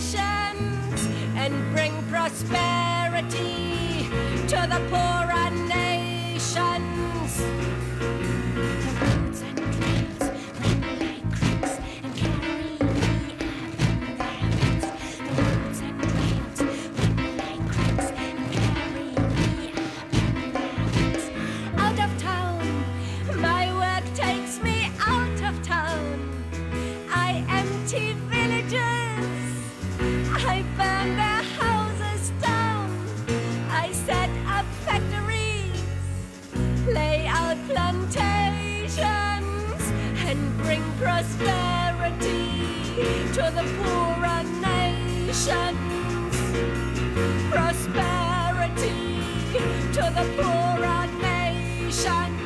nations and bring prosperity to the poorer nations. the poorer nations. Prosperity to the poorer nations.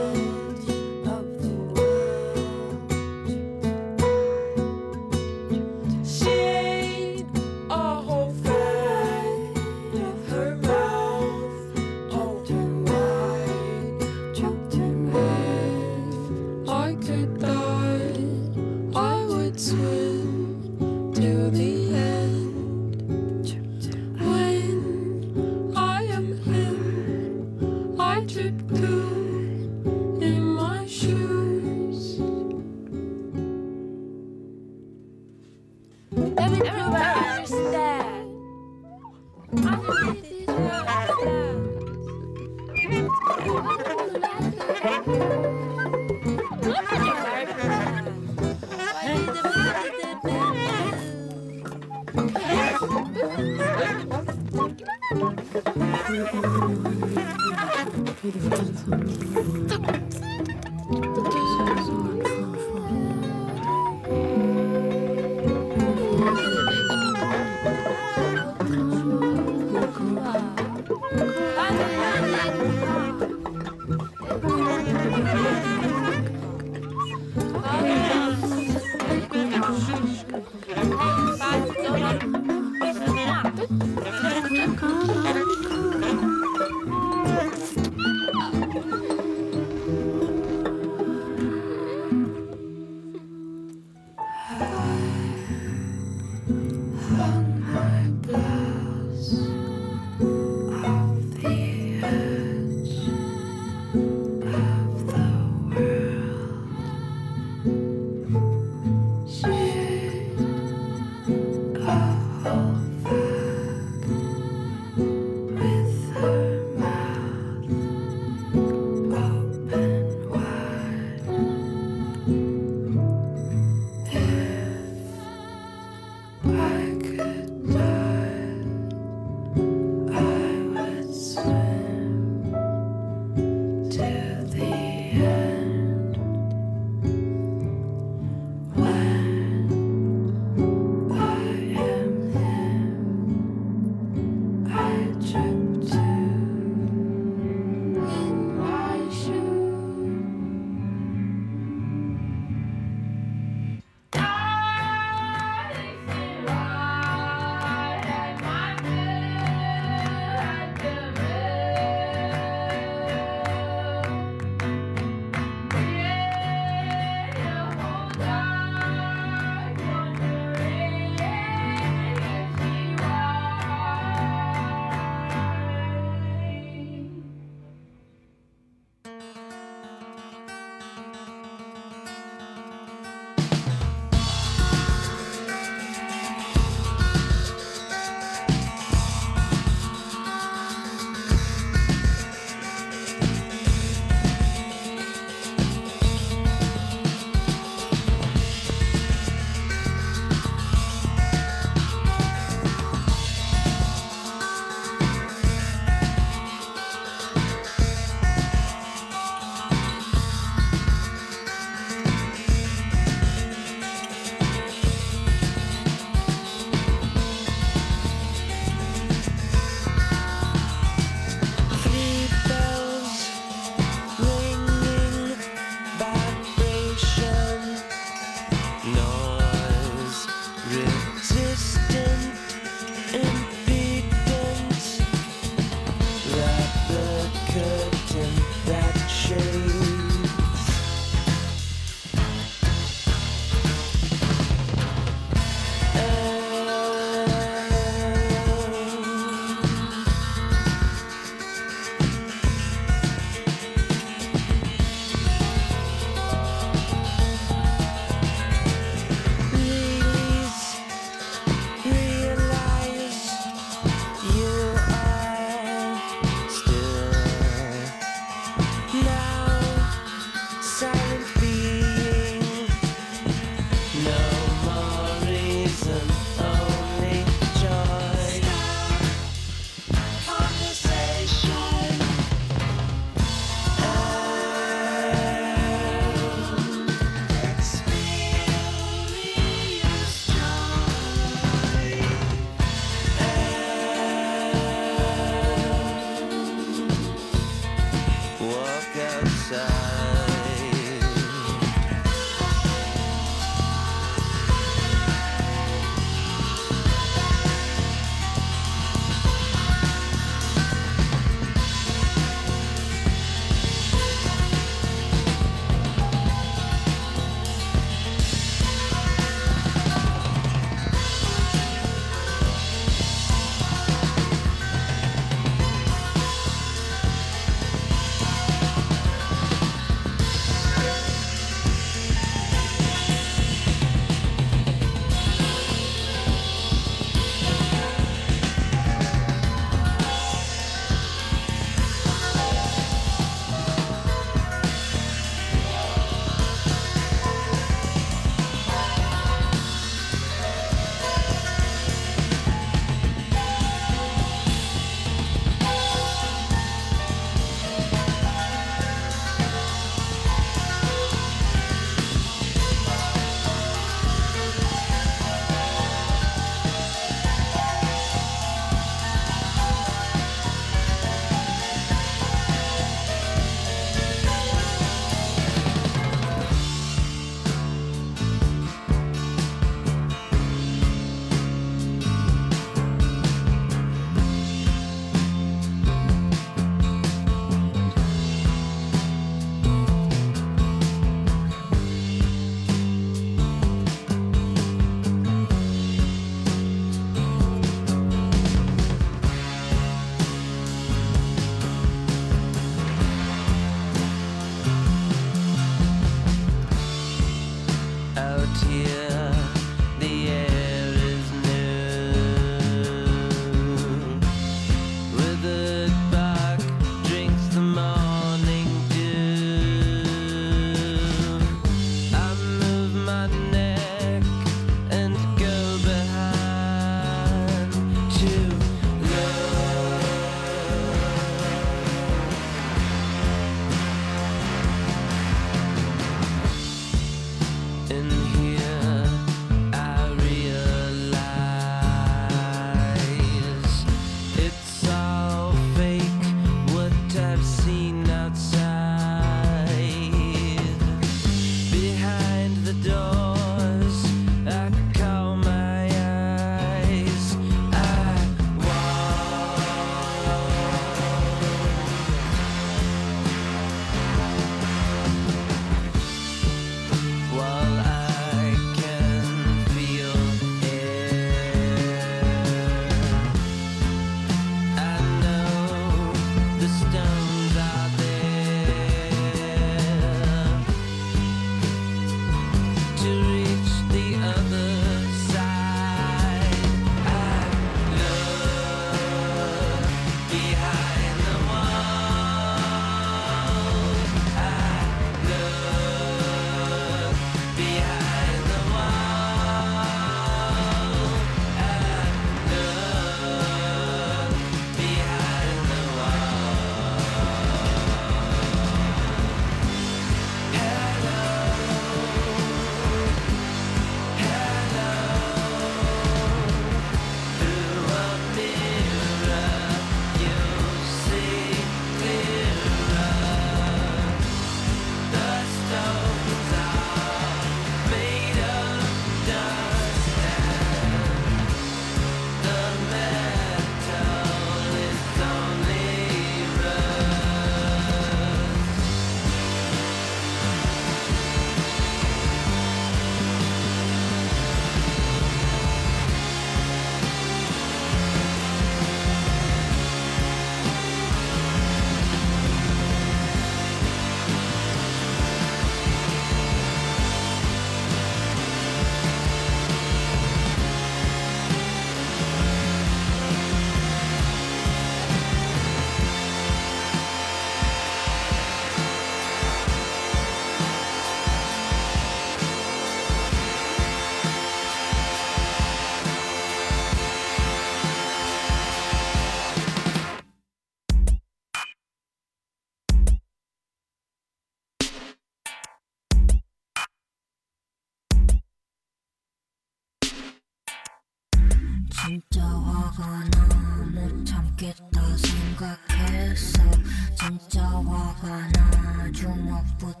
Turn up with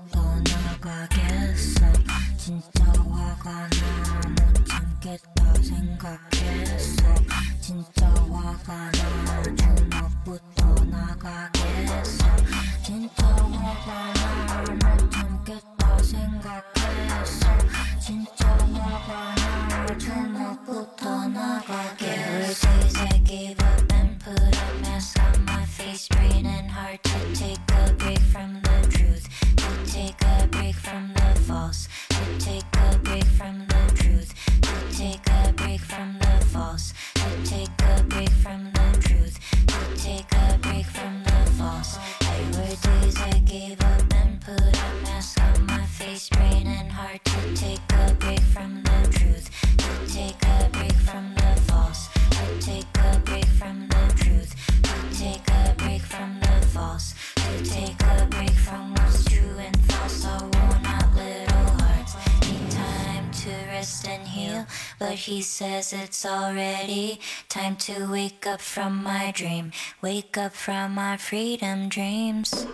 he says it's already Time to wake up from my dream. Wake up from my freedom dreams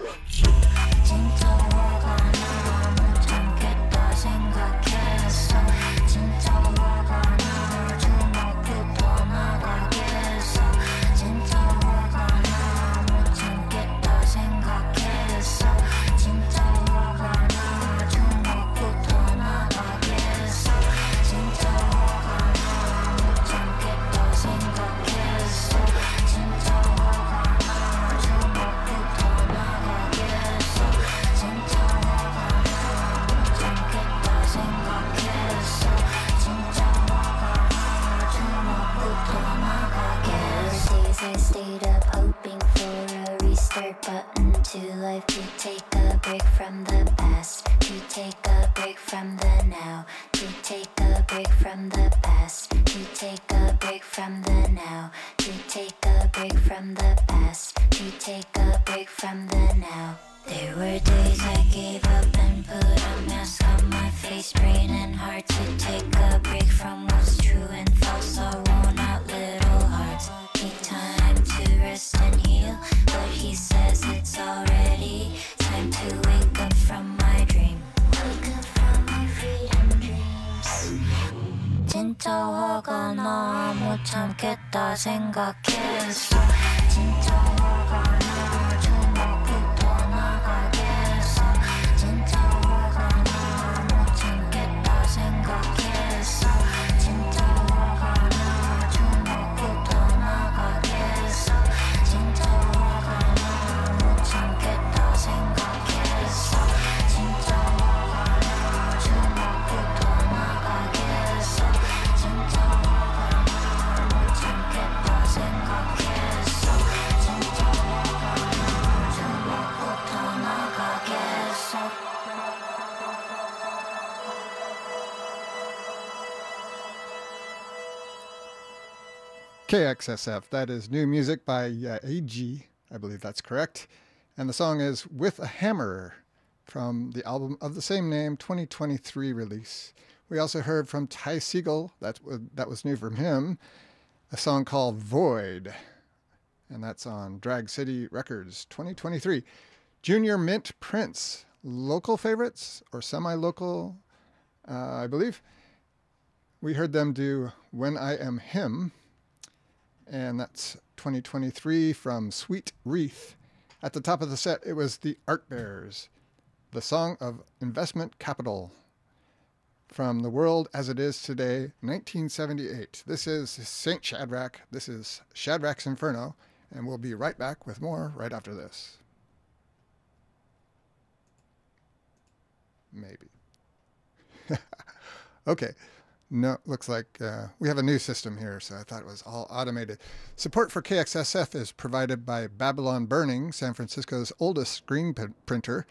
break from the now. To take a break from the past. To take a break from the now. To take a break from the past. To take a break from the now. There were days I gave up and put a mask on my face. Raining hard to take a break from what's true and false 진짜 화가 나 못 참겠다 생각했어. 진짜 KXSF. That is new music by uh, AG. I believe that's correct. And the song is With a Hammer from the album of the same name, 2023 release. We also heard from Ty Segall, that, that was new from him, a song called Void. And that's on Drag City Records 2023. Junior Mint Prince, local favorites or semi local, uh, I believe. We heard them do When I Am Him and that's 2023 from Sweet Wreath. At the top of the set, it was the Art Bears, the song of investment capital from The World as It Is Today, 1978. This is St. Shadrack. This is Shadrack's Inferno, and we'll be right back with more right after this. Maybe. okay. No, looks like uh, we have a new system here, so I thought it was all automated. Support for KXSF is provided by Babylon Burning, San Francisco's oldest screen p- printer.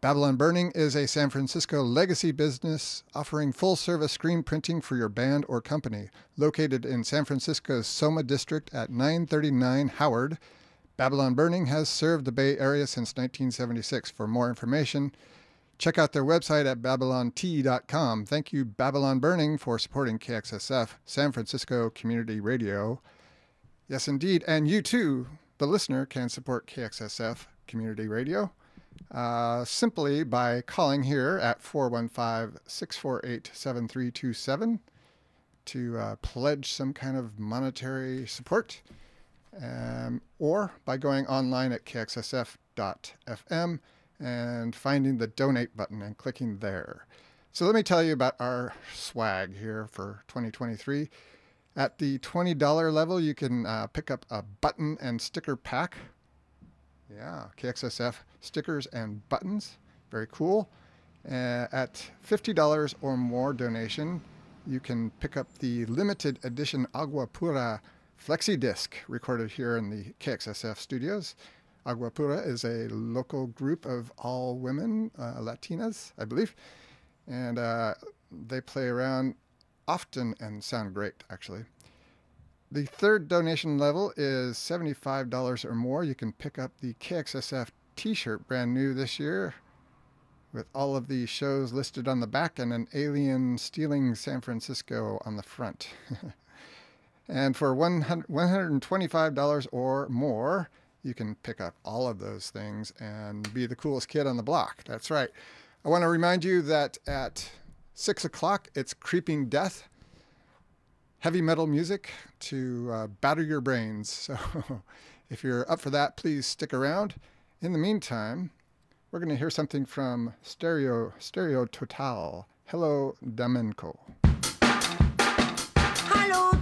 Babylon Burning is a San Francisco legacy business offering full service screen printing for your band or company. Located in San Francisco's Soma District at 939 Howard, Babylon Burning has served the Bay Area since 1976. For more information, Check out their website at babylont.com. Thank you, Babylon Burning, for supporting KXSF, San Francisco Community Radio. Yes, indeed. And you too, the listener, can support KXSF Community Radio uh, simply by calling here at 415 648 7327 to uh, pledge some kind of monetary support, um, or by going online at kxsf.fm and finding the donate button and clicking there. So let me tell you about our swag here for 2023. At the $20 level, you can uh, pick up a button and sticker pack. Yeah, KXSF stickers and buttons. Very cool. Uh, at $50 or more donation, you can pick up the limited edition Agua Pura Flexi Disc recorded here in the KXSF studios. Agua Pura is a local group of all women, uh, Latinas, I believe, and uh, they play around often and sound great, actually. The third donation level is $75 or more. You can pick up the KXSF t shirt, brand new this year, with all of the shows listed on the back and an alien stealing San Francisco on the front. and for $125 or more, you can pick up all of those things and be the coolest kid on the block. That's right. I want to remind you that at 6 o'clock, it's Creeping Death, heavy metal music to uh, batter your brains. So if you're up for that, please stick around. In the meantime, we're going to hear something from Stereo, Stereo Total. Hello, Damenko. Hallo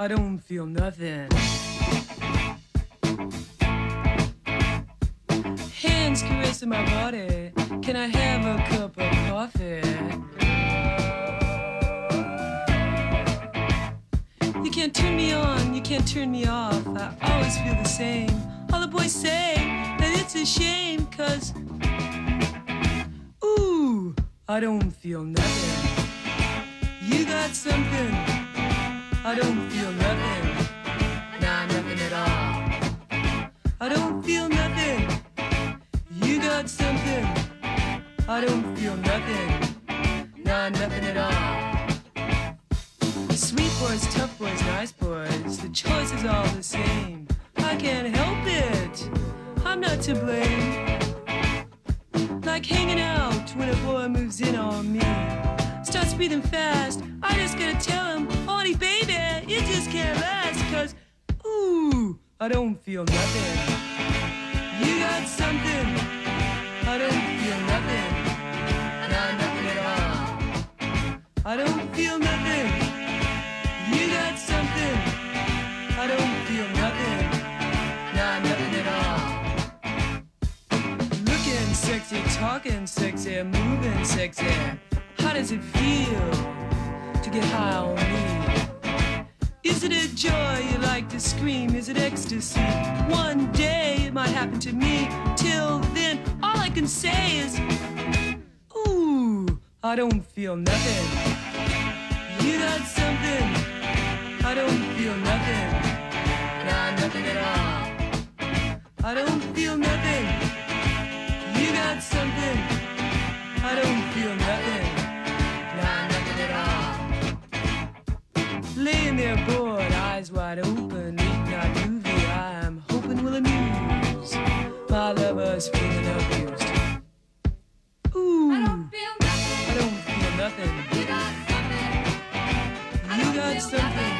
I don't feel nothing. Hands caressing my body. Can I have a cup of coffee? You can't turn me on, you can't turn me off. I always feel the same. All the boys say that it's a shame, cause. Ooh, I don't feel nothing. You got something. I don't feel nothing. Nah, nothing at all. I don't feel nothing. You got something. I don't feel nothing. Nah, nothing at all. Sweet boys, tough boys, nice boys. The choice is all the same. I can't help it. I'm not to blame. Like hanging out when a boy moves in on me. Starts breathing fast. I just gotta tell him, honey, baby, it just can't last. Cause, ooh, I don't feel nothing. You got something. I don't feel nothing. Nah, nothing at all. I don't feel nothing. You got something. I don't feel nothing. Nah, nothing at all. Looking sexy, talking sexy, moving sexy. How does it feel to get high on me? Is it a joy you like to scream? Is it ecstasy? One day it might happen to me. Till then, all I can say is, Ooh, I don't feel nothing. You got something. I don't feel nothing. Nah, nothing at all. I don't feel nothing. You got something. I don't feel nothing. Laying there bored, eyes wide open, eating our movie. I'm hoping we'll amuse my lover's feeling abused. Ooh, I don't feel nothing. I don't feel nothing. You got something. You got something.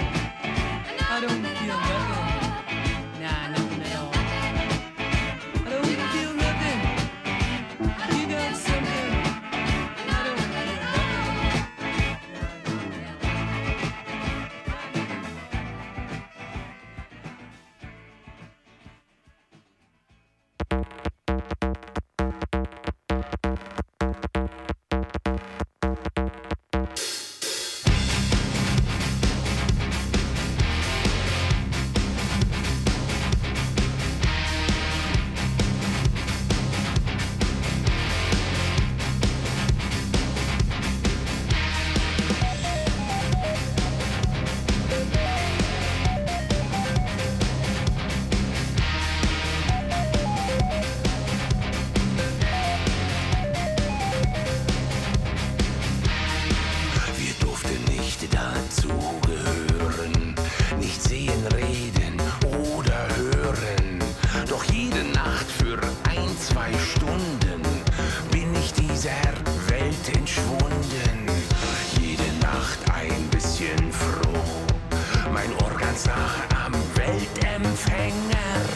Empfänger.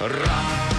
Radio,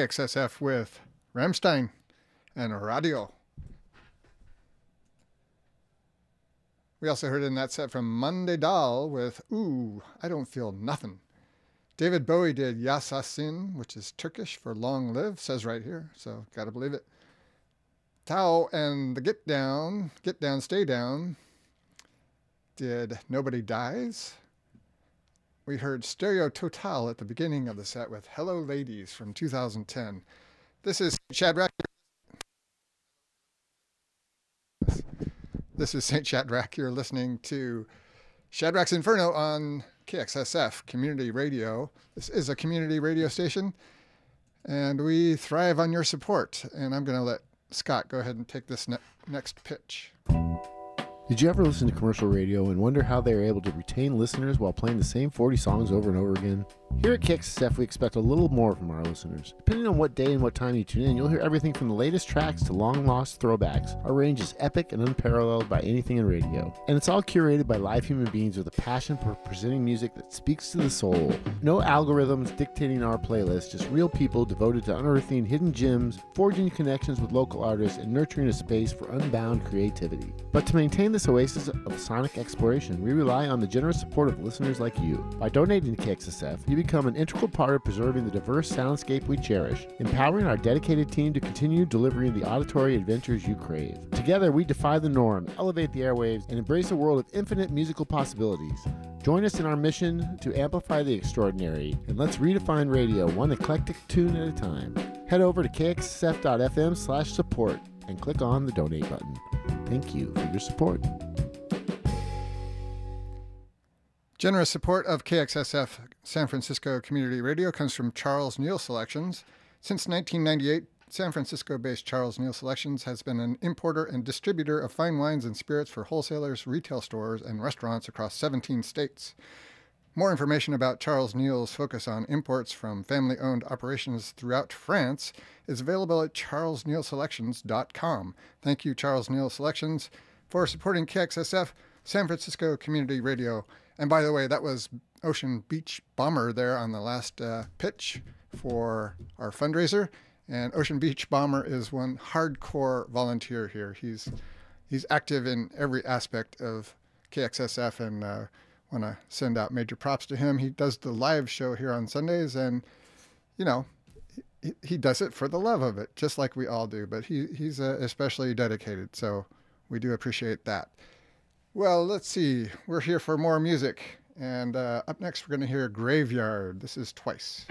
KXSF with Rammstein and Radio. We also heard in that set from Monday Dahl with Ooh, I Don't Feel Nothing. David Bowie did Yassassin, which is Turkish for long live, says right here, so gotta believe it. Tao and the Get Down, Get Down, Stay Down did Nobody Dies. We heard Stereo Total at the beginning of the set with Hello Ladies from 2010. This is Shadrack. This is St. Shadrack. You're listening to Shadrack's Inferno on KXSF Community Radio. This is a community radio station, and we thrive on your support. And I'm going to let Scott go ahead and take this ne- next pitch. Did you ever listen to commercial radio and wonder how they are able to retain listeners while playing the same 40 songs over and over again? Here at KXSF, we expect a little more from our listeners. Depending on what day and what time you tune in, you'll hear everything from the latest tracks to long lost throwbacks. Our range is epic and unparalleled by anything in radio. And it's all curated by live human beings with a passion for presenting music that speaks to the soul. No algorithms dictating our playlist, just real people devoted to unearthing hidden gems, forging connections with local artists, and nurturing a space for unbound creativity. But to maintain this oasis of sonic exploration, we rely on the generous support of listeners like you. By donating to KXSF, you become an integral part of preserving the diverse soundscape we cherish, empowering our dedicated team to continue delivering the auditory adventures you crave. Together, we defy the norm, elevate the airwaves, and embrace a world of infinite musical possibilities. Join us in our mission to amplify the extraordinary, and let's redefine radio one eclectic tune at a time. Head over to kxsf.fm slash support and click on the donate button. Thank you for your support. Generous support of KXSF San Francisco Community Radio comes from Charles Neal Selections. Since 1998, San Francisco based Charles Neal Selections has been an importer and distributor of fine wines and spirits for wholesalers, retail stores, and restaurants across 17 states. More information about Charles Neal's focus on imports from family owned operations throughout France is available at charlesnealselections.com. Thank you, Charles Neal Selections, for supporting KXSF San Francisco Community Radio. And by the way, that was Ocean Beach Bomber there on the last uh, pitch for our fundraiser. And Ocean Beach Bomber is one hardcore volunteer here. He's he's active in every aspect of KXSF, and uh, want to send out major props to him. He does the live show here on Sundays, and you know, he, he does it for the love of it, just like we all do. But he he's uh, especially dedicated, so we do appreciate that. Well, let's see. We're here for more music, and uh, up next we're going to hear Graveyard. This is twice.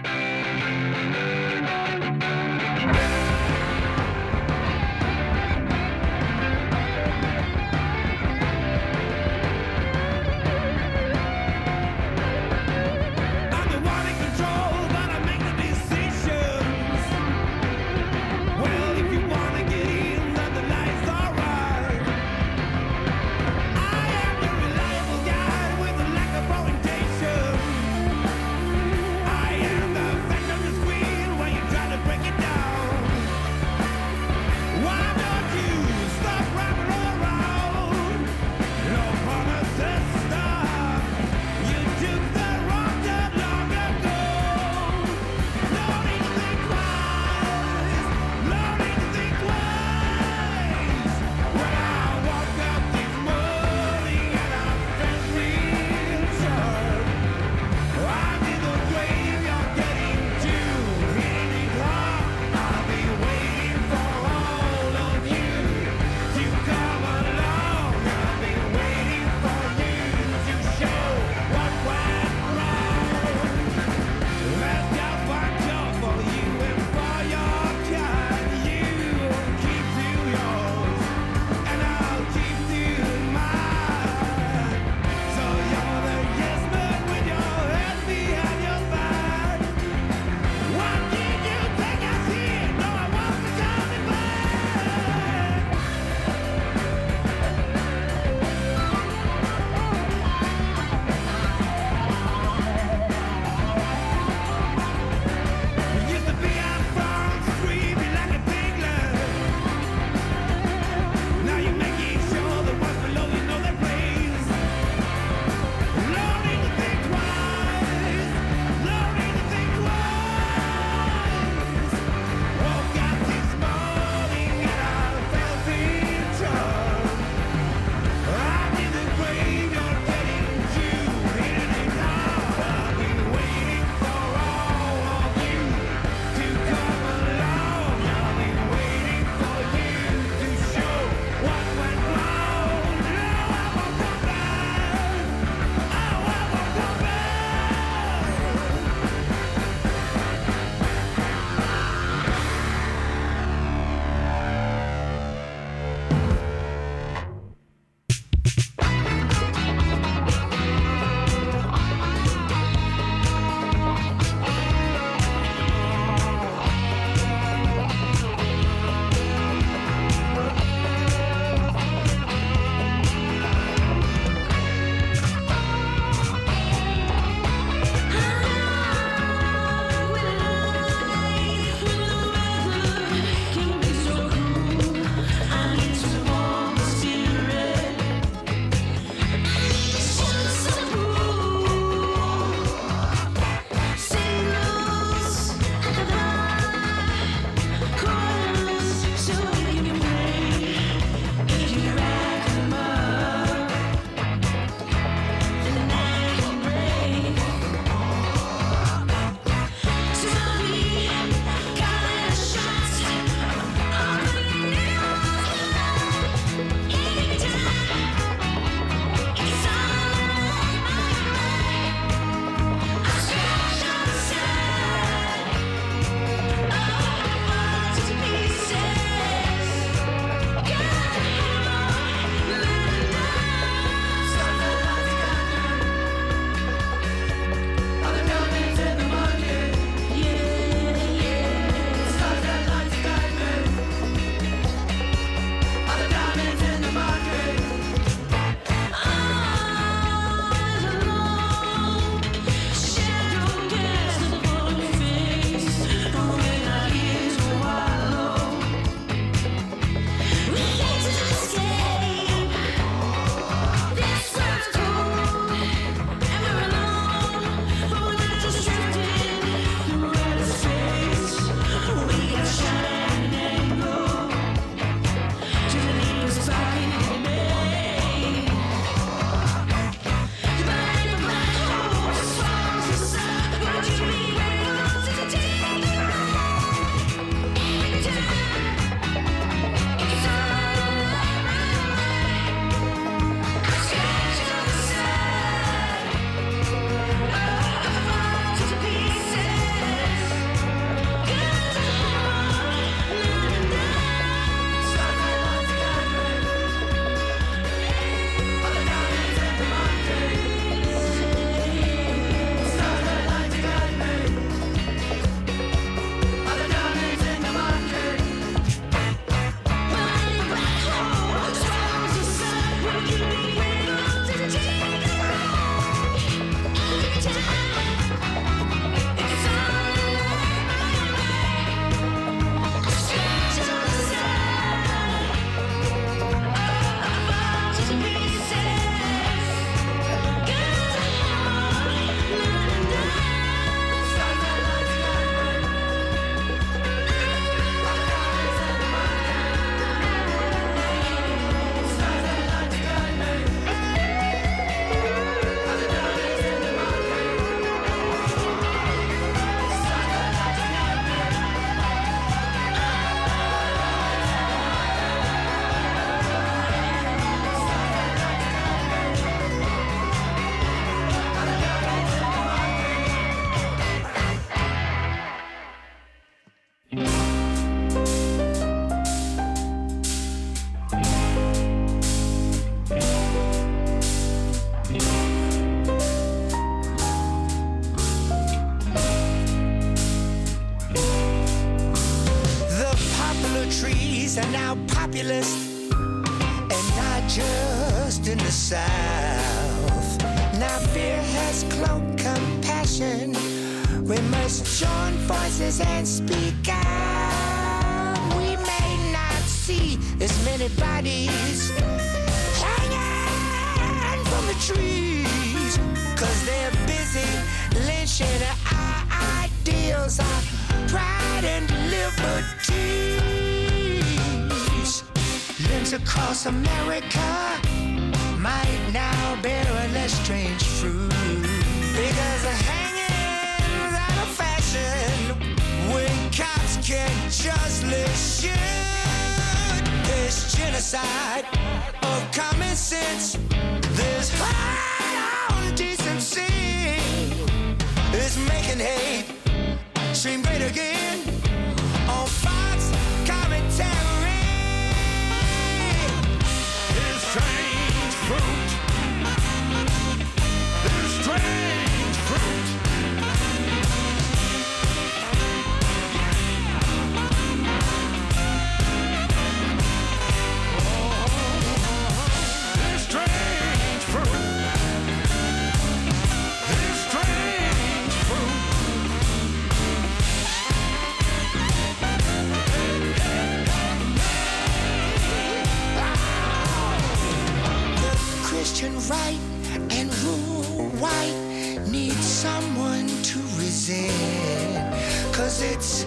It's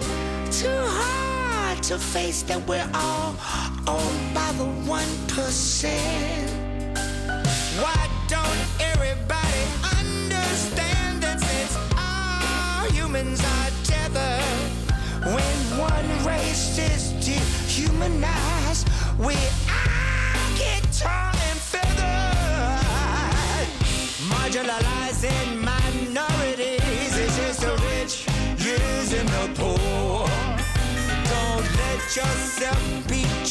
too hard to face that we're all owned by the 1%. Why don't everybody understand that since all humans are tethered, when one race is dehumanized, we yourself be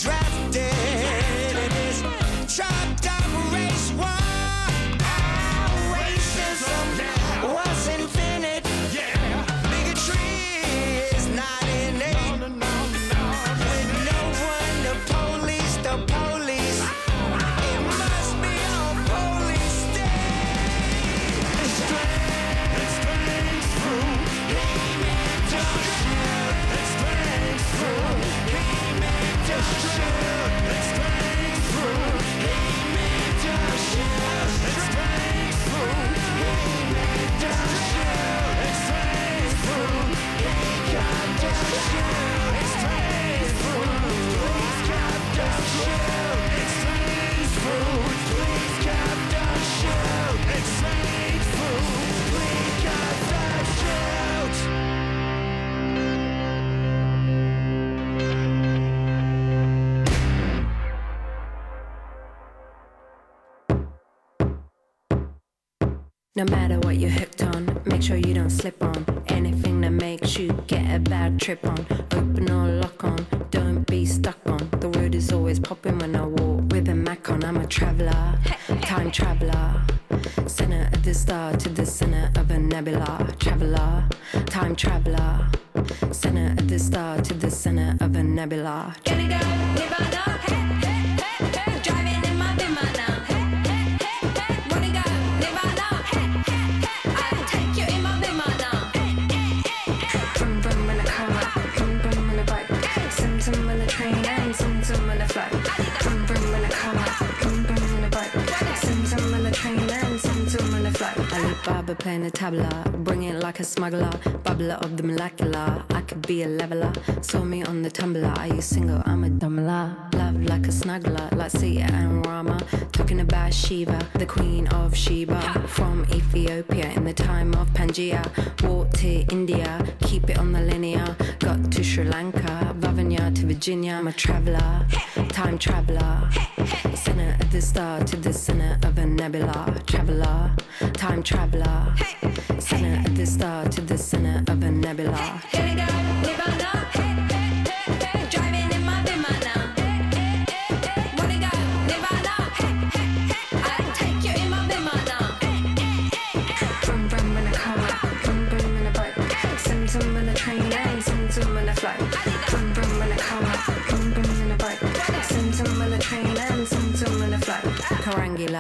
No matter what you're hooked on, make sure you don't slip on anything makes you get a bad trip on. Open or lock on, don't be stuck on. The word is always popping when I walk with a Mac on. I'm a traveler, time traveler. Center of the star to the center of a nebula. Traveler, time traveler. Center of the star to the center of a nebula. Hey, hey, playing the tabla, bring it like a smuggler, bubbler of the molecular. Could be a leveler. Saw me on the tumbler. Are you single? I'm a dumbler. Love like a snuggler, like Sita and Rama. Talking about Shiva, the queen of Sheba. From Ethiopia in the time of Pangaea. Walked to India, keep it on the linear. Got to Sri Lanka, Vavuniya to Virginia. I'm a traveler, time traveler. Center of the star to the center of a nebula. Traveler, time traveler. Center of the star to the center of a nebula. Hey, hey,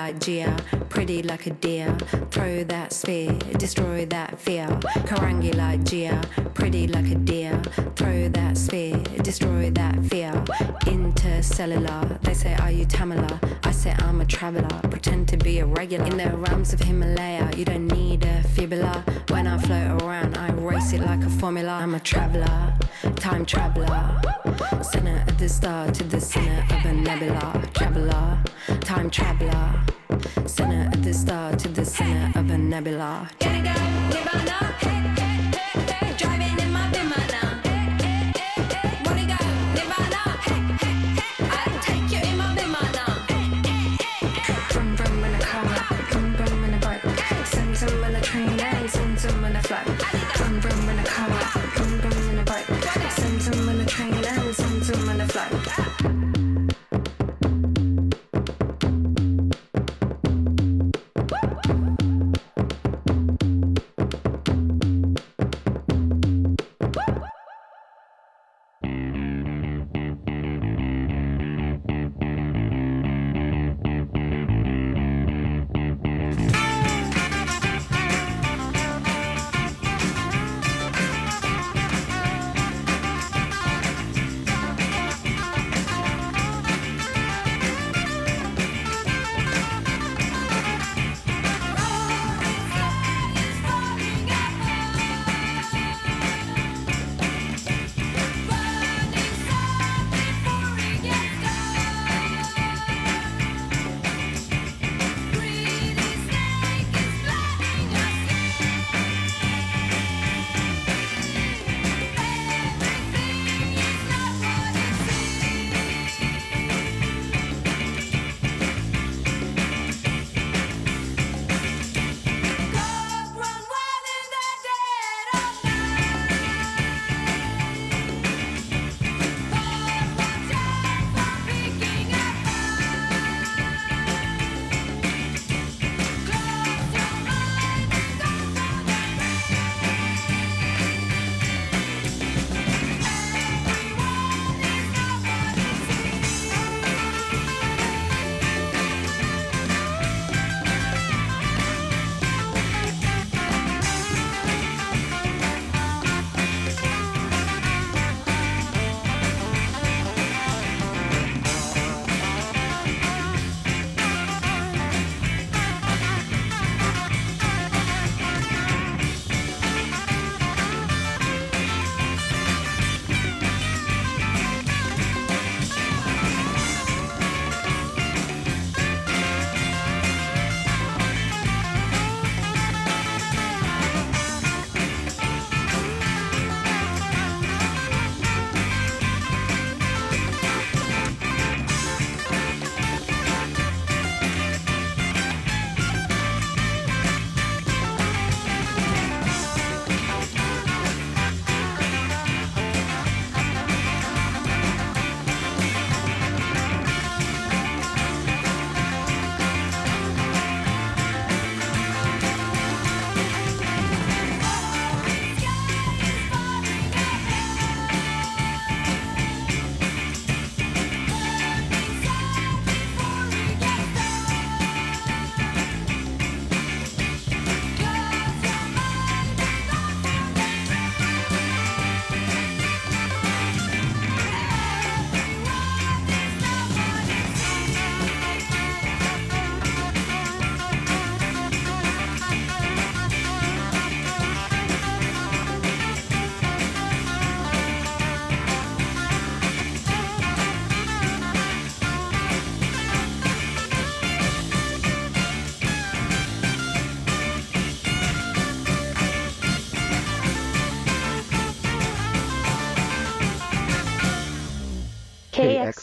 like Gia, pretty like a deer. Throw that spear, destroy that fear. Karangi like Gia, destroy that fear. Intercellular, they say, Are you Tamala? I say, I'm a traveler. Pretend to be a regular. In the realms of Himalaya, you don't need a fibula. When I float around, I race it like a formula. I'm a traveler, time traveler. Center of the star to the center of a nebula. Traveler, time traveler. Center of the star to the center of a nebula.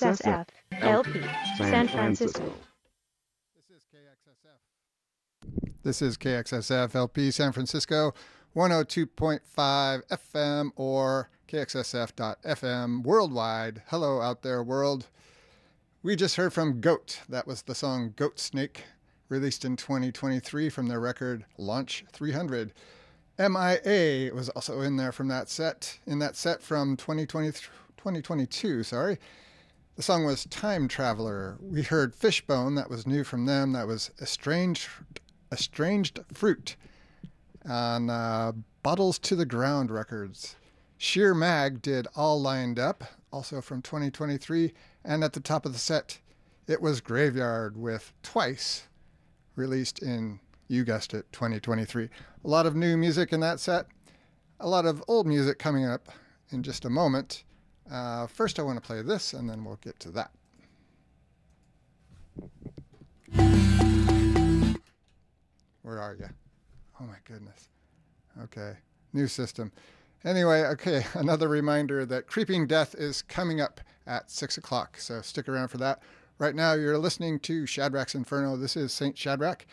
KXSF LP San Francisco. This is KXSF KXSF LP San Francisco, 102.5 FM or KXSF.FM worldwide. Hello out there, world. We just heard from Goat. That was the song Goat Snake, released in 2023 from their record Launch 300. MIA was also in there from that set, in that set from 2020, 2022, sorry. The song was Time Traveler. We heard Fishbone, that was new from them. That was Estranged, Estranged Fruit on uh, Bottles to the Ground Records. Sheer Mag did All Lined Up, also from 2023. And at the top of the set, it was Graveyard with Twice, released in, you guessed it, 2023. A lot of new music in that set, a lot of old music coming up in just a moment. Uh, first, I want to play this, and then we'll get to that. Where are you? Oh my goodness. Okay, new system. Anyway, okay, another reminder that Creeping Death is coming up at 6 o'clock, so stick around for that. Right now, you're listening to Shadrack's Inferno. This is St. Shadrack.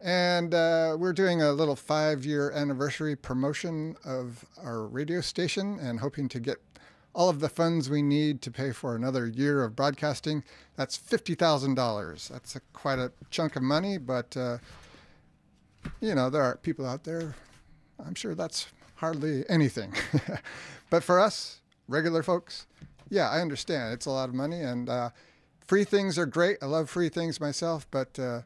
And uh, we're doing a little five year anniversary promotion of our radio station and hoping to get all of the funds we need to pay for another year of broadcasting. That's $50,000. That's a, quite a chunk of money, but uh, you know, there are people out there, I'm sure that's hardly anything. but for us, regular folks, yeah, I understand. It's a lot of money, and uh, free things are great. I love free things myself, but uh,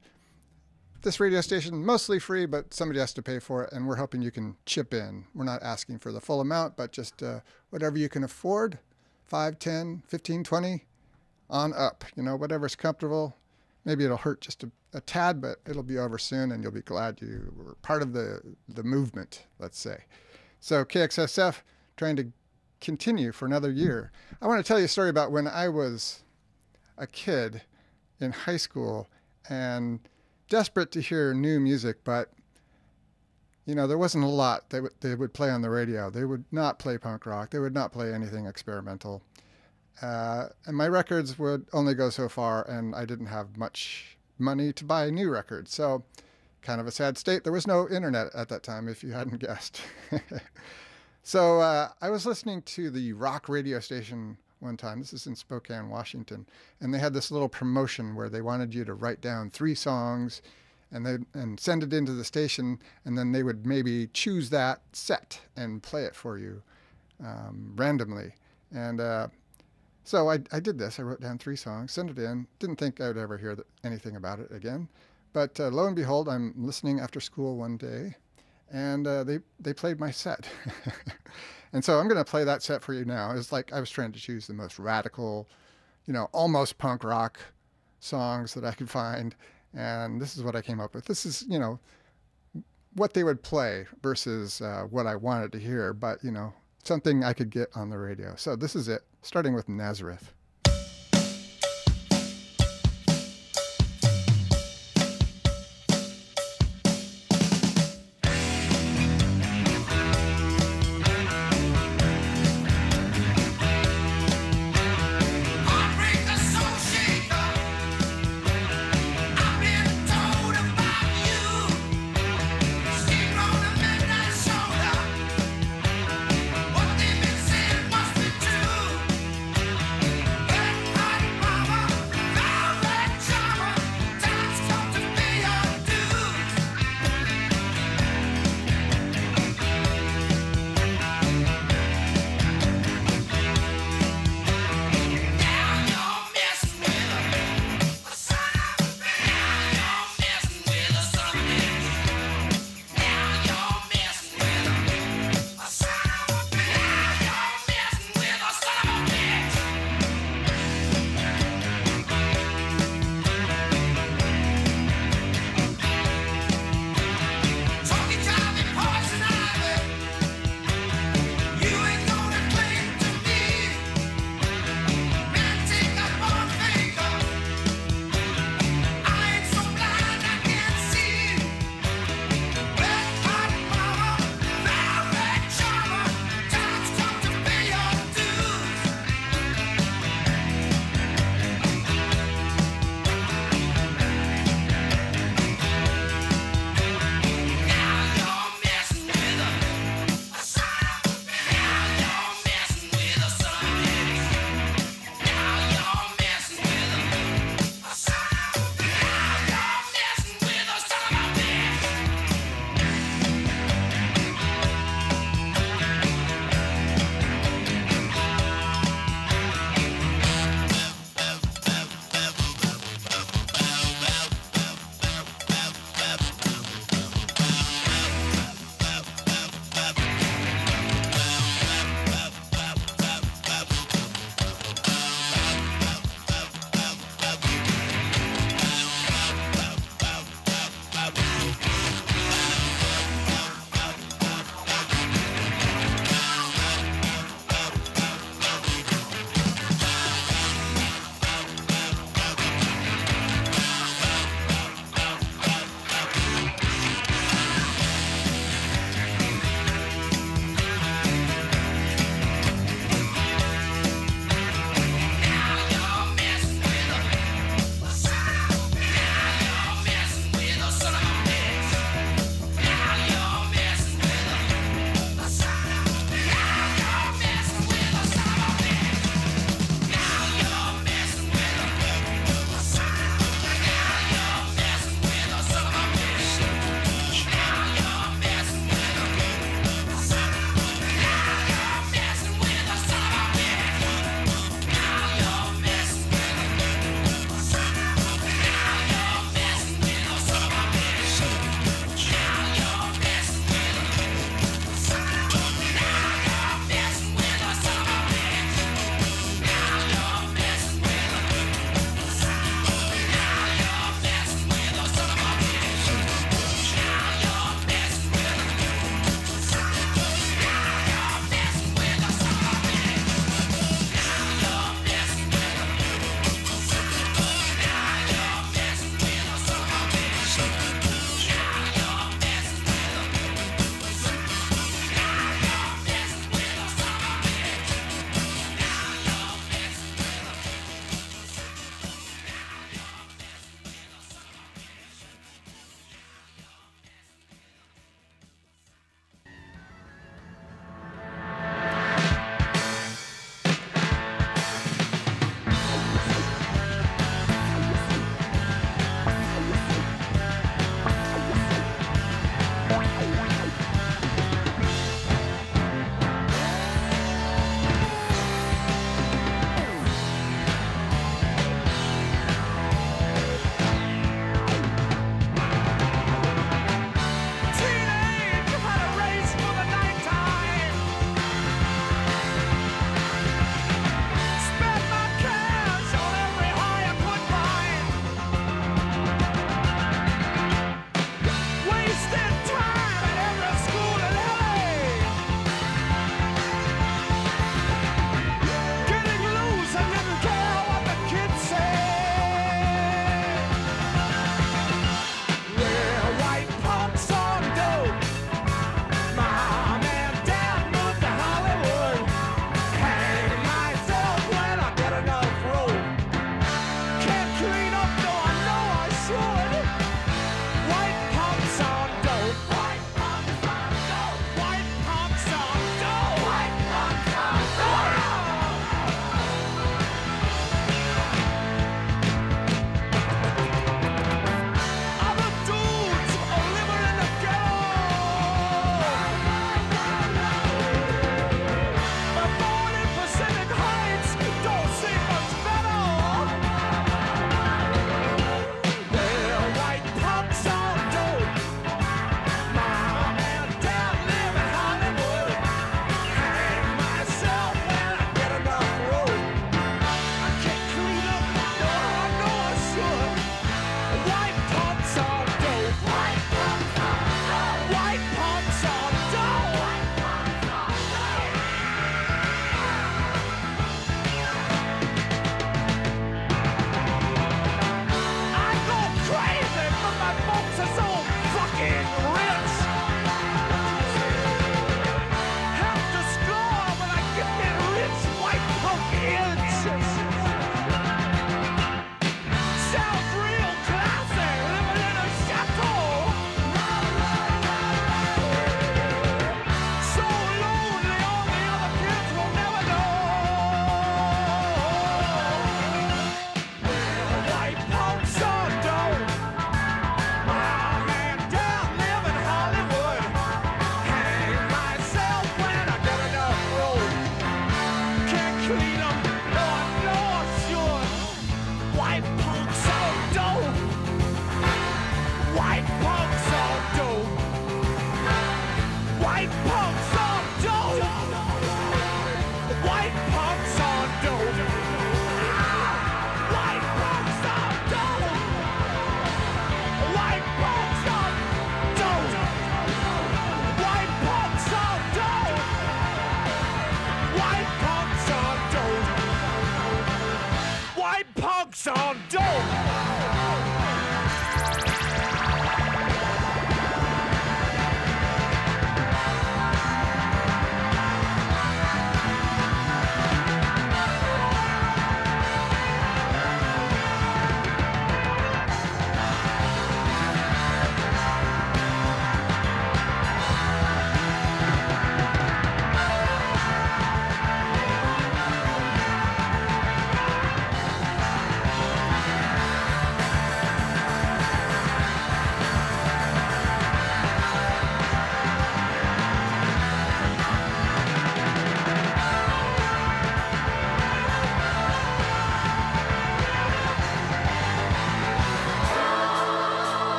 this radio station mostly free, but somebody has to pay for it, and we're hoping you can chip in. We're not asking for the full amount, but just uh, whatever you can afford 5, 10, 15, 20 on up. You know, whatever's comfortable. Maybe it'll hurt just a, a tad, but it'll be over soon, and you'll be glad you were part of the, the movement, let's say. So, KXSF trying to continue for another year. I want to tell you a story about when I was a kid in high school and desperate to hear new music, but you know, there wasn't a lot they would they would play on the radio. They would not play punk rock. They would not play anything experimental. Uh, and my records would only go so far, and I didn't have much money to buy new records. So, kind of a sad state. There was no internet at that time, if you hadn't guessed. so, uh, I was listening to the rock radio station one time. This is in Spokane, Washington, and they had this little promotion where they wanted you to write down three songs and they and send it into the station, and then they would maybe choose that set and play it for you um, randomly. And uh, so I, I did this. I wrote down three songs, sent it in. Didn't think I would ever hear th- anything about it again, but uh, lo and behold, I'm listening after school one day, and uh, they they played my set. And so I'm going to play that set for you now. It's like I was trying to choose the most radical, you know, almost punk rock songs that I could find. And this is what I came up with. This is, you know, what they would play versus uh, what I wanted to hear, but, you know, something I could get on the radio. So this is it, starting with Nazareth.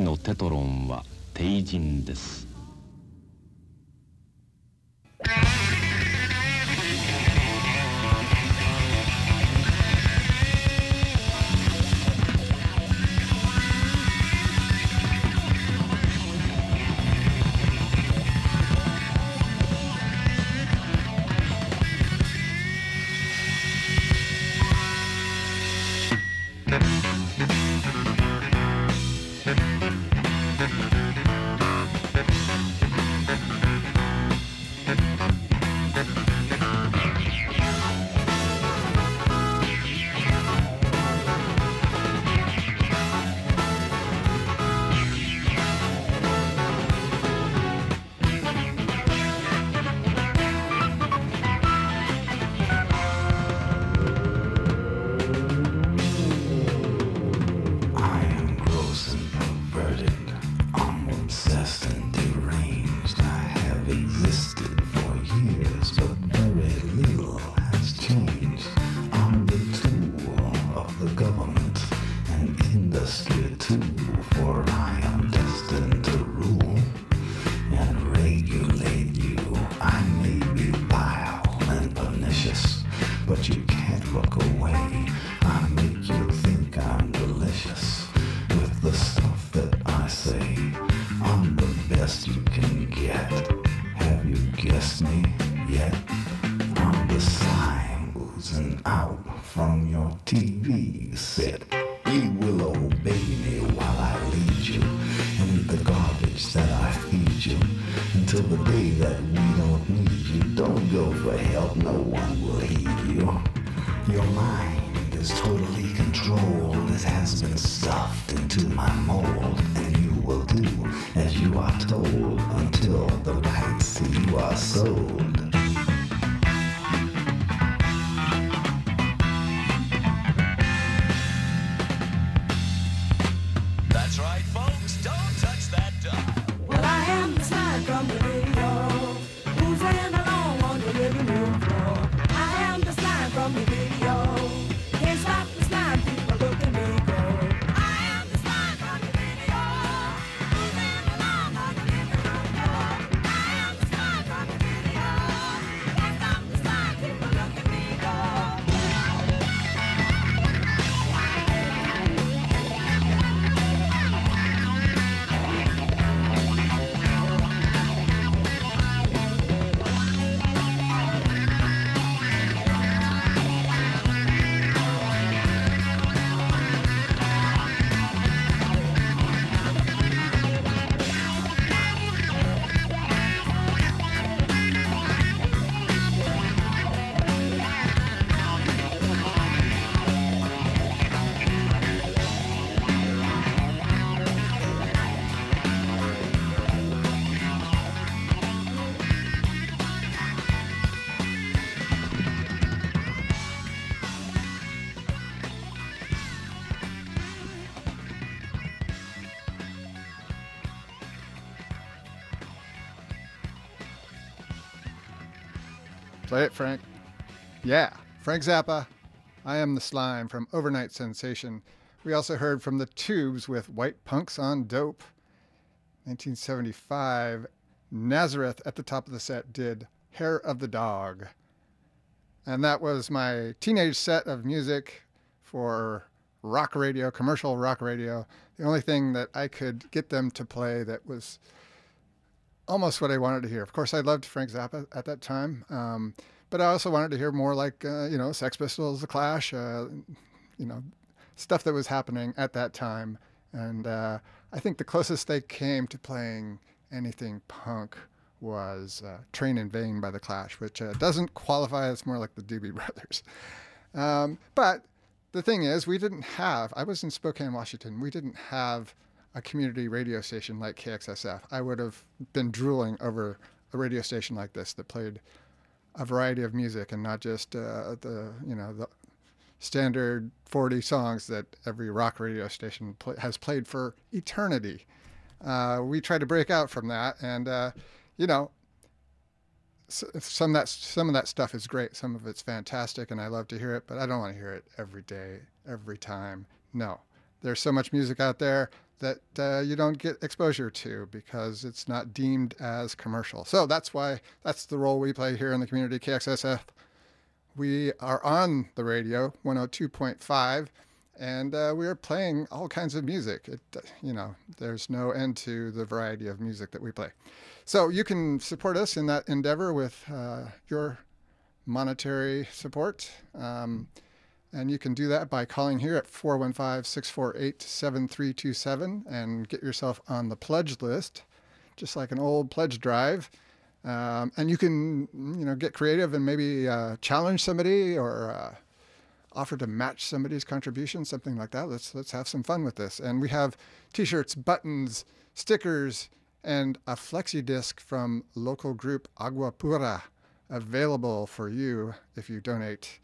のテトロンは帝人です。Play it, Frank. Yeah, Frank Zappa. I am the slime from Over-Nite Sensation. We also heard from the Tubes with White Punks on Dope. 1975. Nazareth at the top of the set did Hair of the Dog. And that was my teenage set of music for rock radio, commercial rock radio. The only thing that I could get them to play that was almost what I wanted to hear. Of course, I loved Frank Zappa at that time, um, but I also wanted to hear more like uh, you know Sex Pistols, The Clash, uh, you know stuff that was happening at that time. And uh, I think the closest they came to playing anything punk was uh, "Train in Vain" by The Clash, which uh, doesn't qualify. It's more like the Doobie Brothers. Um, but the thing is, we didn't have. I was in Spokane, Washington. We didn't have a community radio station like KXSF. I would have been drooling over a radio station like this that played a variety of music and not just uh, the you know the standard 40 songs that every rock radio station has played for eternity. Uh, we try to break out from that, and uh, you know, some that some of that stuff is great. Some of it's fantastic, and I love to hear it. But I don't want to hear it every day, every time. No, there's so much music out there that uh, you don't get exposure to because it's not deemed as commercial. So that's why that's the role we play here in the community KXSF. We are on the radio 102.5 and uh, we are playing all kinds of music. It, you know, there's no end to the variety of music that we play. So you can support us in that endeavor with uh, your monetary support. Um, and you can do that by calling here at 415 648 7327 and get yourself on the pledge list, just like an old pledge drive. Um, and you can, you know, get creative and maybe uh, challenge somebody or uh, offer to match somebody's contribution, something like that. Let's let's have some fun with this. And we have T-shirts, buttons, stickers, and a flexi disc from local group Agua Pura available for you if you donate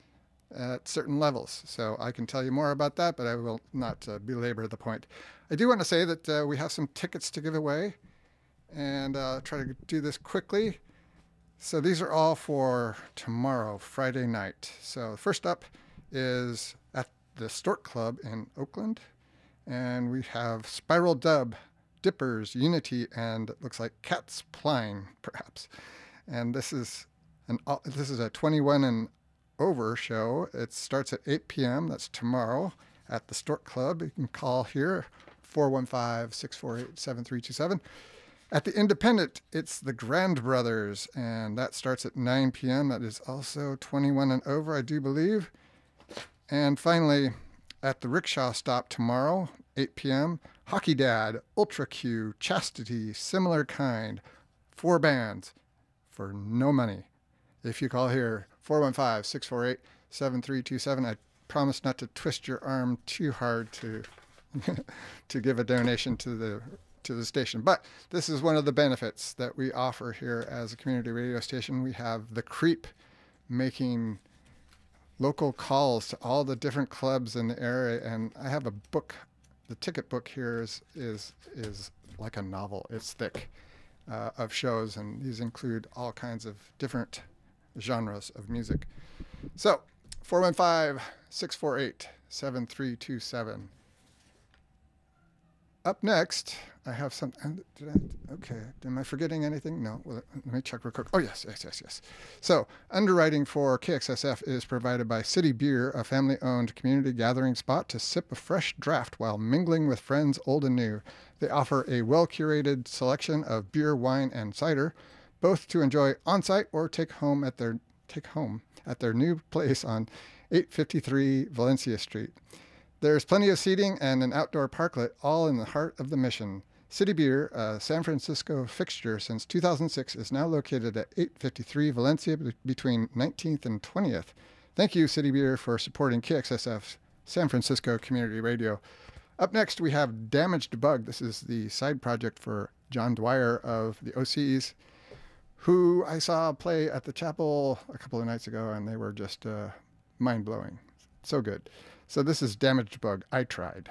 at certain levels. So I can tell you more about that, but I will not uh, belabor the point. I do want to say that uh, we have some tickets to give away and uh, try to do this quickly. So these are all for tomorrow, Friday night. So first up is at the Stork Club in Oakland, and we have Spiral Dub, Dippers, Unity, and it looks like Cat's Pline, perhaps. And this is an this is a 21 and over show. It starts at 8 p.m. That's tomorrow at the Stork Club. You can call here 415 648 7327. At the Independent, it's the Grandbrothers, and that starts at 9 p.m. That is also 21 and over, I do believe. And finally, at the Rickshaw Stop tomorrow, 8 p.m., Hockey Dad, Ultra Q, Chastity, Similar Kind, four bands for no money. If you call here, 415 648 7327, I promise not to twist your arm too hard to to give a donation to the to the station. But this is one of the benefits that we offer here as a community radio station. We have the creep making local calls to all the different clubs in the area and I have a book the ticket book here is is is like a novel. It's thick uh, of shows and these include all kinds of different genres of music. So 415 648 7327. Up next, I have some. Did I, okay, am I forgetting anything? No. Well, let me check real quick. Oh yes, yes, yes, yes. So underwriting for KXSF is provided by City Beer, a family-owned community gathering spot to sip a fresh draft while mingling with friends old and new. They offer a well-curated selection of beer, wine, and cider, both to enjoy on-site or take home at their take home at their new place on 853 Valencia Street. There's plenty of seating and an outdoor parklet, all in the heart of the mission. City Beer, a San Francisco fixture since 2006, is now located at 853 Valencia between 19th and 20th. Thank you, City Beer, for supporting KXSF San Francisco Community Radio. Up next, we have Damaged Bug. This is the side project for John Dwyer of the OCs, who I saw play at the chapel a couple of nights ago, and they were just uh, mind blowing. So good. So this is Damaged Bug. I tried.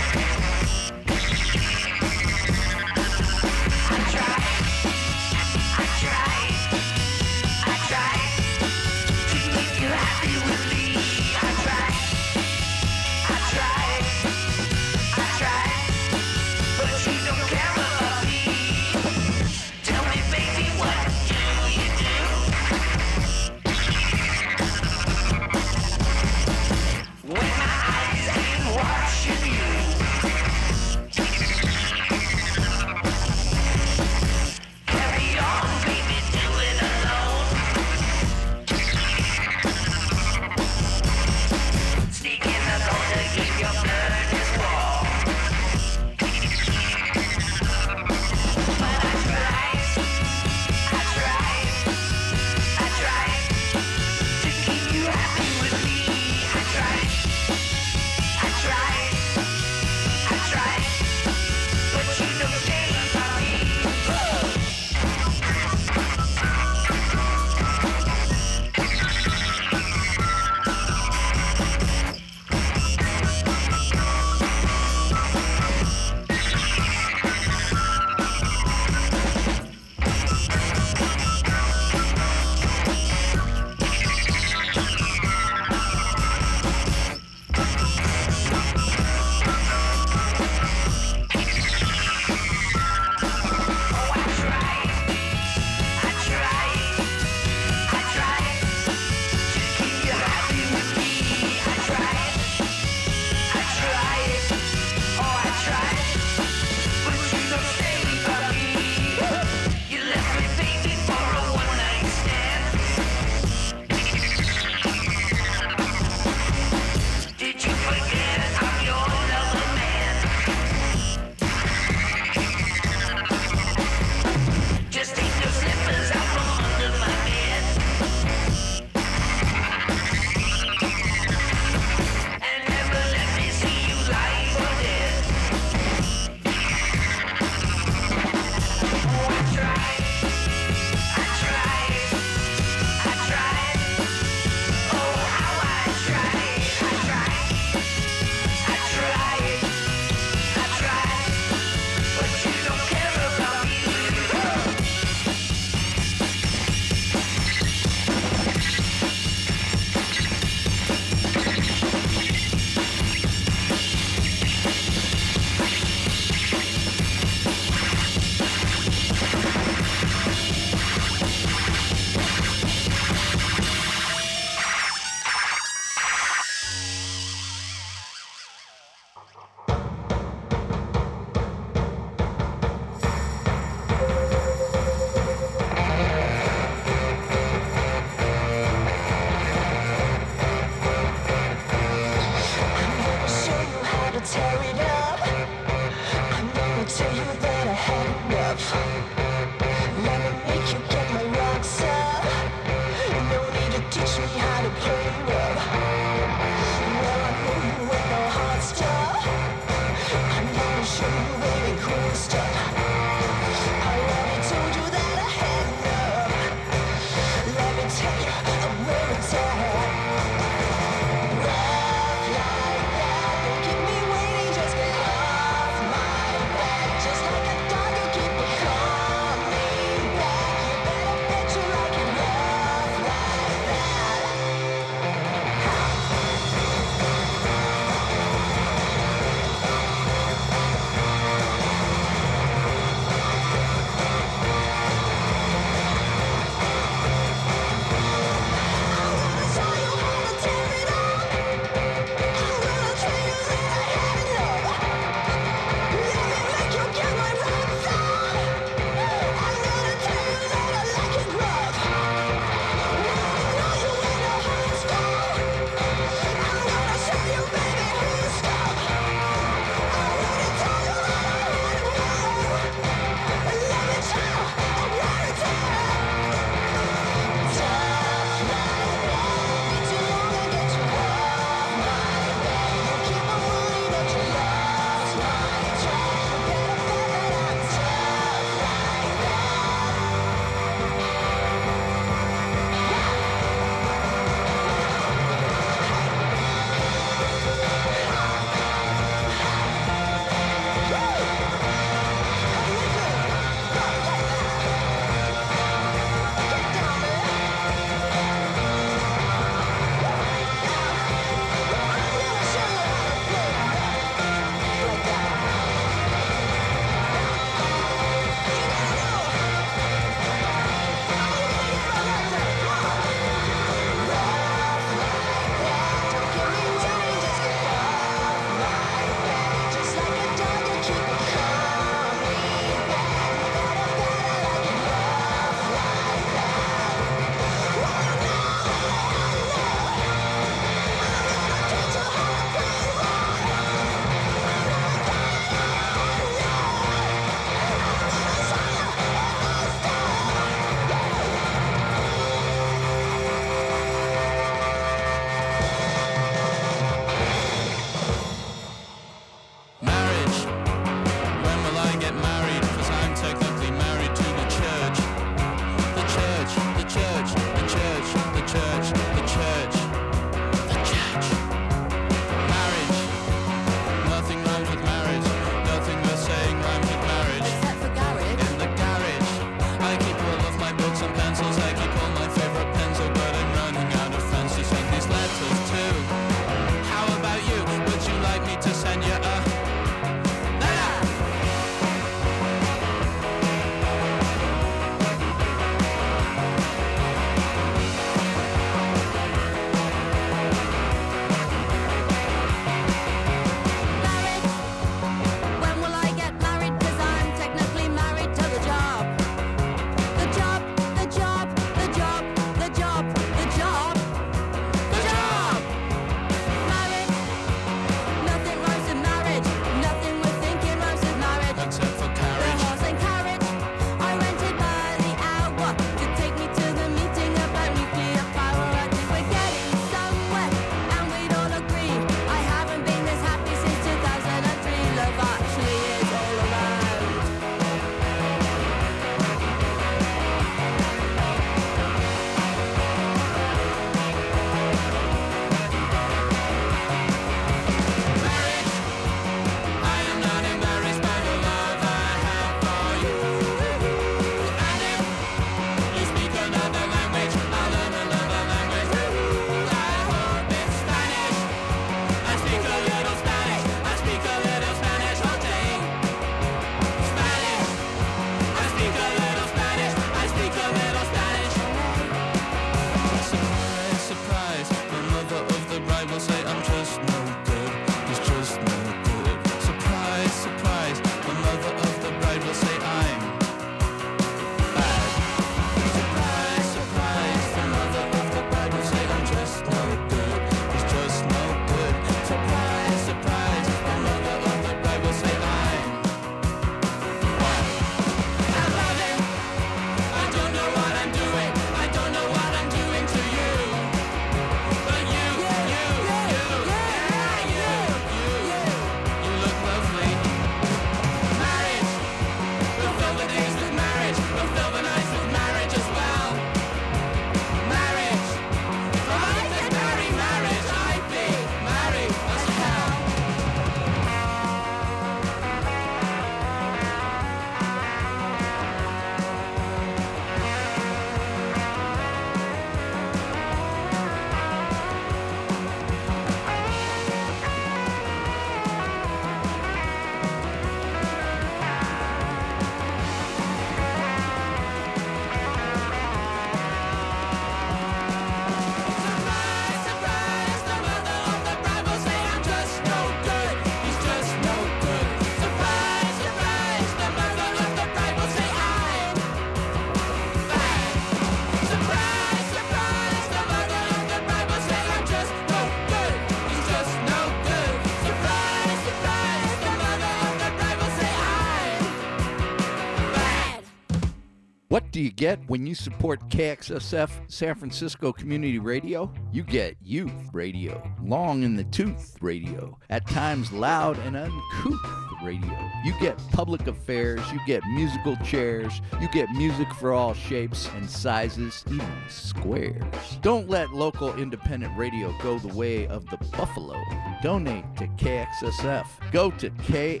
Do you get when you support KXSF San Francisco Community Radio? You get youth radio, long in the tooth radio, at times loud and uncouth radio. You get public affairs, you get musical chairs, you get music for all shapes and sizes, even squares. Don't let local independent radio go the way of the buffalo. Donate to KXSF. Go to kxsf.fm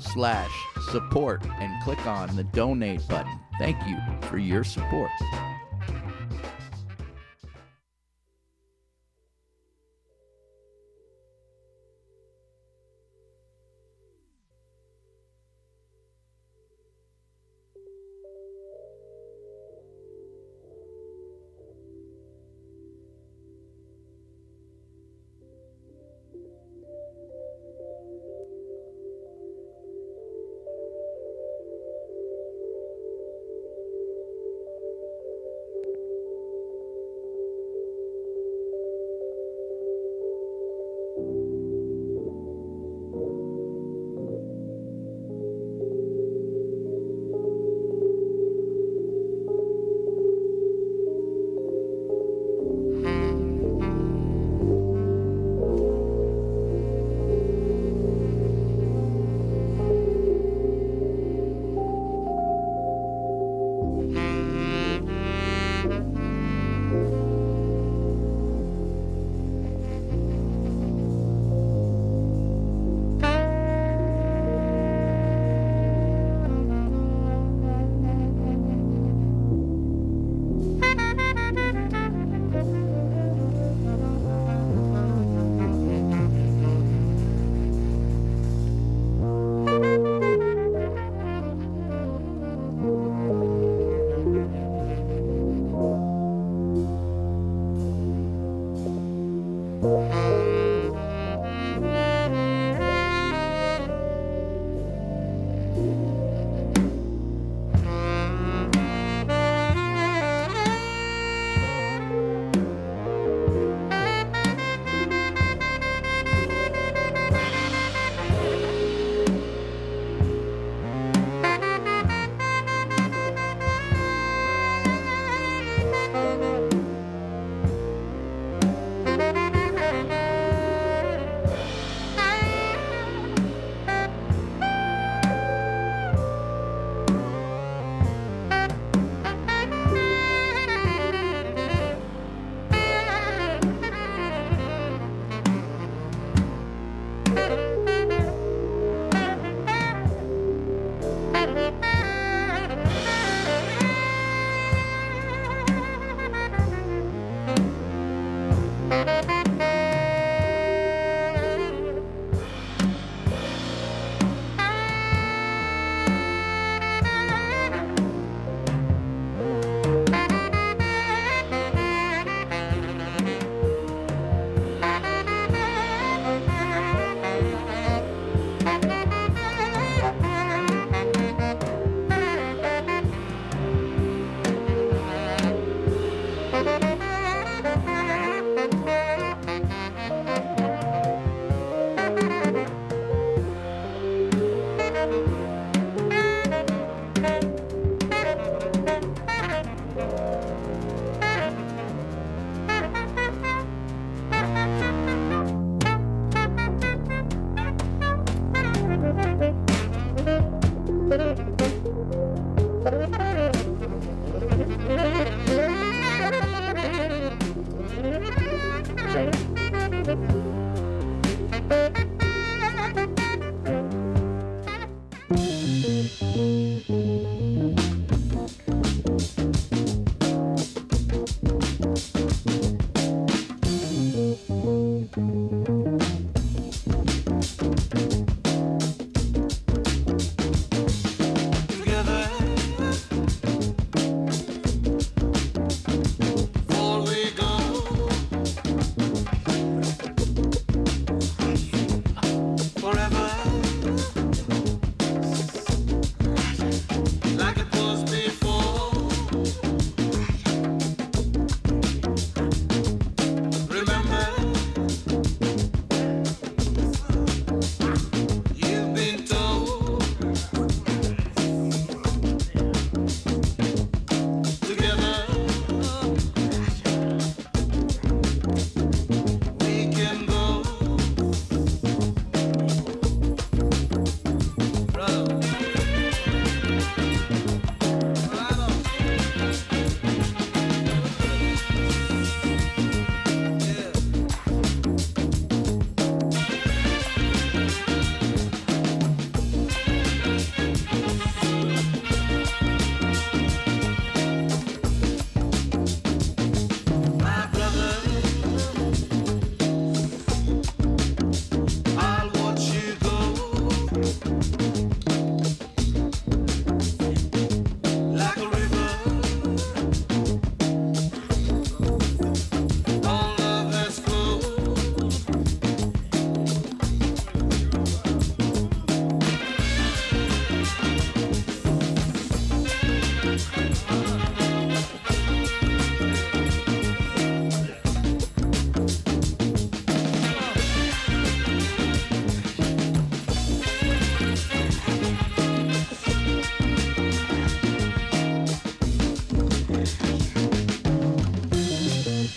slash support and click on the donate button. Thank you for your support.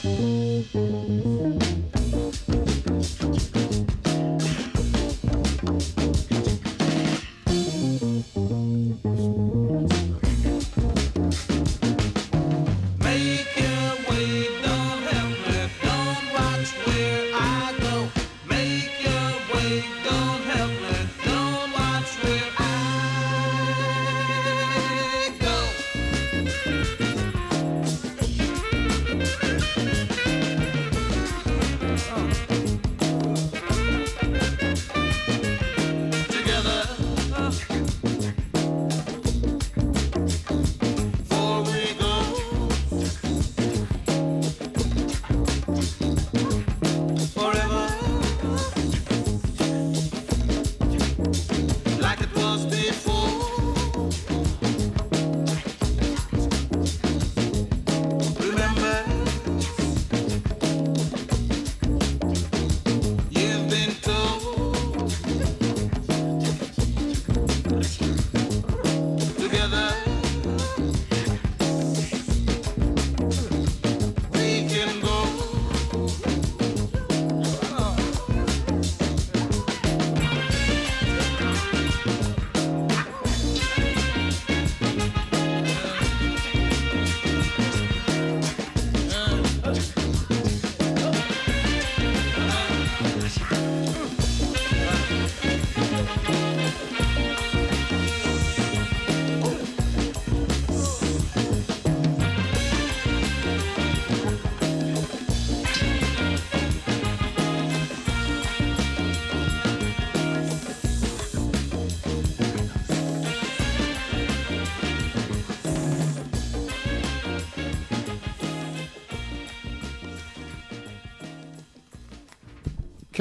Música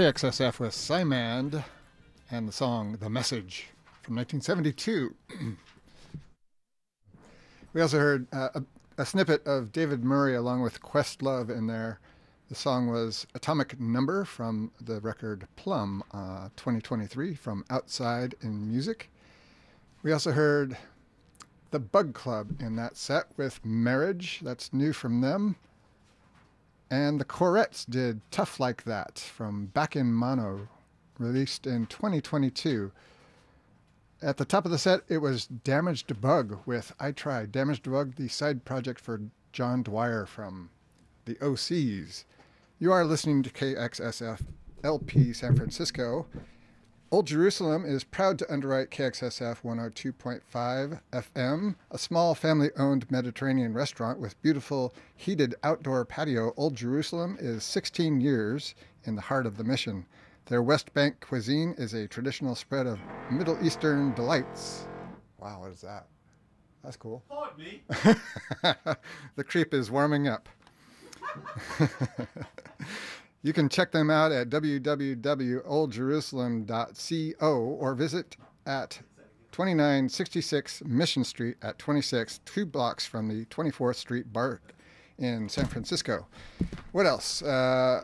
KXSF with Cymande and the song The Message from 1972. we also heard uh, a, a snippet of David Murray along with Questlove in there. The song was Atomic Number from the record Plum uh, 2023 from Outside in Music. We also heard The Bug Club in that set with Marriage. That's new from them. And the Courettes did Tough Like That from Back in Mono, released in 2022. At the top of the set, it was Damaged Bug with I Tried. Damaged Bug, the side project for John Dwyer from the OCs. You are listening to KXSF LP San Francisco. Old Jerusalem is proud to underwrite KXSF 102.5 FM, a small family owned Mediterranean restaurant with beautiful heated outdoor patio. Old Jerusalem is 16 years in the heart of the mission. Their West Bank cuisine is a traditional spread of Middle Eastern delights. Wow, what is that? That's cool. Pardon me. the creep is warming up. you can check them out at www.oldjerusalem.co or visit at 2966 Mission Street at 26, two blocks from the 24th Street BART in San Francisco. What else? Uh,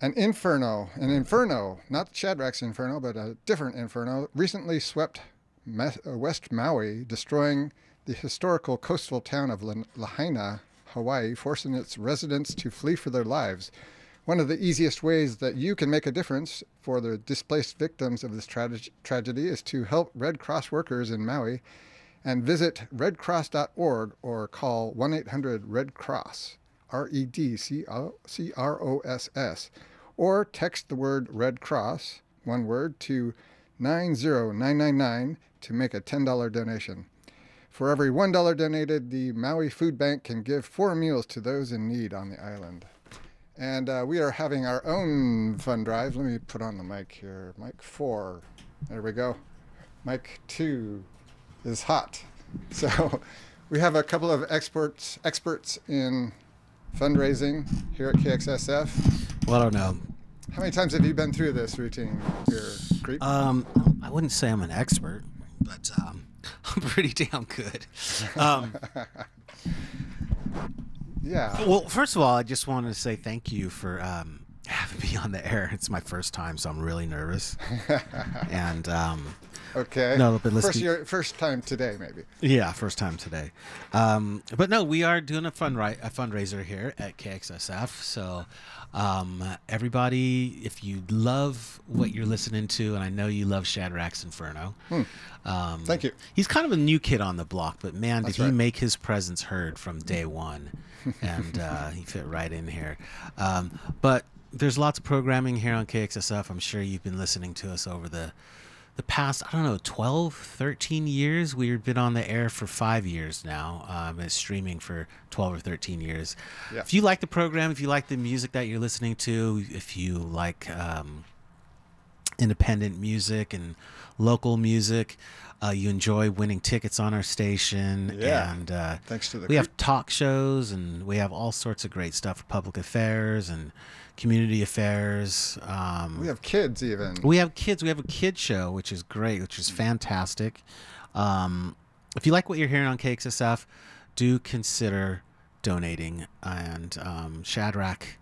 an inferno, an inferno, not Shadrack's inferno, but a different inferno, recently swept uh, West Maui, destroying the historical coastal town of Lahaina, Hawaii, forcing its residents to flee for their lives. One of the easiest ways that you can make a difference for the displaced victims of this trage- tragedy is to help Red Cross workers in Maui and visit redcross.org or call 1 800 Red Cross, R E D C R O S S, or text the word Red Cross, one word, to 90999 to make a $10 donation. For every $1 donated, the Maui Food Bank can give four meals to those in need on the island. And uh, we are having our own fund drive. Let me put on the mic here. Mic four. There we go. Mic two is hot. So we have a couple of experts experts in fundraising here at KXSF. Well, I don't know. How many times have you been through this routine here, Creep? Um, I wouldn't say I'm an expert, but um, I'm pretty damn good. Um, yeah. well, first of all, I just wanted to say thank you for um, having me on the air. It's my first time, so I'm really nervous. and um, Okay. No, but let's first first time today, maybe. Yeah, first time today. Um, but no, we are doing a fundri- a fundraiser here at KXSF. So, um, everybody, if you love what you're listening to, and I know you love Shadrack's Inferno, Hmm. um, Thank you. He's kind of a new kid on the block, but man, That's did he right. make his presence heard from day one, and uh, he fit right in here. Um, but there's lots of programming here on KXSF. I'm sure you've been listening to us over the the past i don't know 12 13 years we've been on the air for five years now um, it's streaming for 12 or 13 years Yeah. if you like the program if you like the music that you're listening to if you like um, independent music and local music. Uh, you enjoy winning tickets on our station, Yeah. and uh, Thanks to the we have talk shows and we have all sorts of great stuff for public affairs and community affairs. Um, We have kids even. we have kids. We have a kid show, which is great, which is fantastic. Um, if you like what you're hearing on KXSF, do consider donating. And um, Shadrack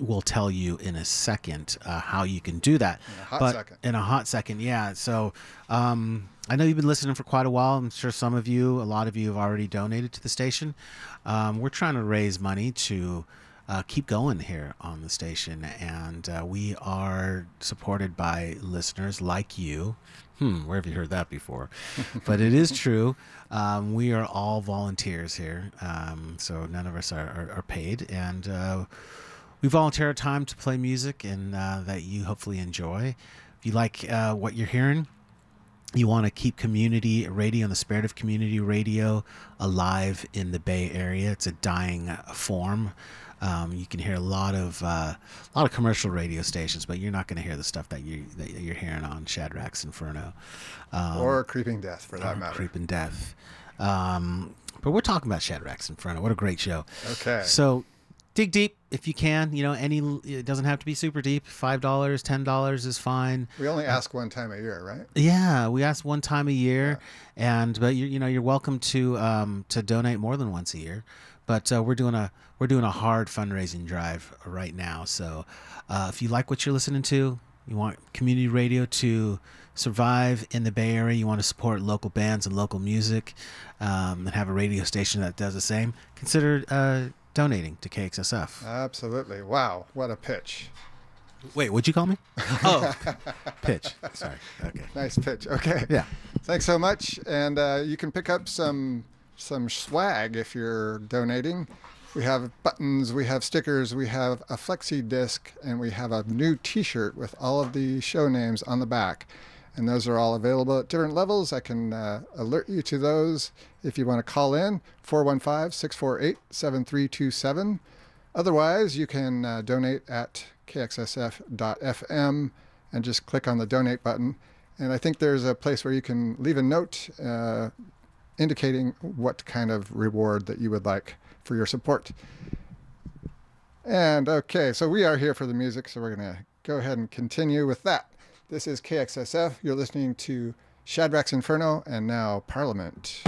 will tell you in a second uh, how you can do that. In a hot but second. in a hot second, yeah. So um, I know you've been listening for quite a while. I'm sure some of you, a lot of you, have already donated to the station. Um, we're trying to raise money to uh, keep going here on the station, and uh, we are supported by listeners like you. Hmm, where have you heard that before? but it is true. Um, we are all volunteers here, um, so none of us are, are, are paid, and uh, we volunteer our time to play music and uh, that you hopefully enjoy. If you like uh, what you're hearing, you want to keep community radio and the spirit of community radio alive in the Bay Area. It's a dying form. Um, you can hear a lot of uh, a lot of commercial radio stations, but you're not going to hear the stuff that you that you're hearing on Shadrack's Inferno um, or Creeping Death, for that matter. Creeping Death. Um, but we're talking about Shadrack's Inferno. What a great show! Okay. So dig deep if you can. You know, any it doesn't have to be super deep. Five dollars, ten dollars is fine. We only ask one time a year, right? Yeah, we ask one time a year, and but you you know you're welcome to um, to donate more than once a year. But uh, we're doing a we're doing a hard fundraising drive right now. So uh, if you like what you're listening to, you want community radio to survive in the Bay Area, you want to support local bands and local music, um, and have a radio station that does the same. Consider uh, donating to KXSF. Absolutely. Wow, what a pitch. Wait, what'd you call me? Oh, pitch. Sorry. Okay. Nice pitch. Okay. Yeah. Thanks so much. And uh, you can pick up some some swag if you're donating. We have buttons, we have stickers, we have a flexi disc, and we have a new T-shirt with all of the show names on the back. And those are all available at different levels. I can uh, alert you to those if you want to call in 415 648 7327. Otherwise, you can uh, donate at kxsf.fm and just click on the donate button. And I think there's a place where you can leave a note uh, indicating what kind of reward that you would like for your support. And okay, so we are here for the music, so we're going to go ahead and continue with that. This is KXSF. You're listening to Shadrack's Inferno and now Parliament.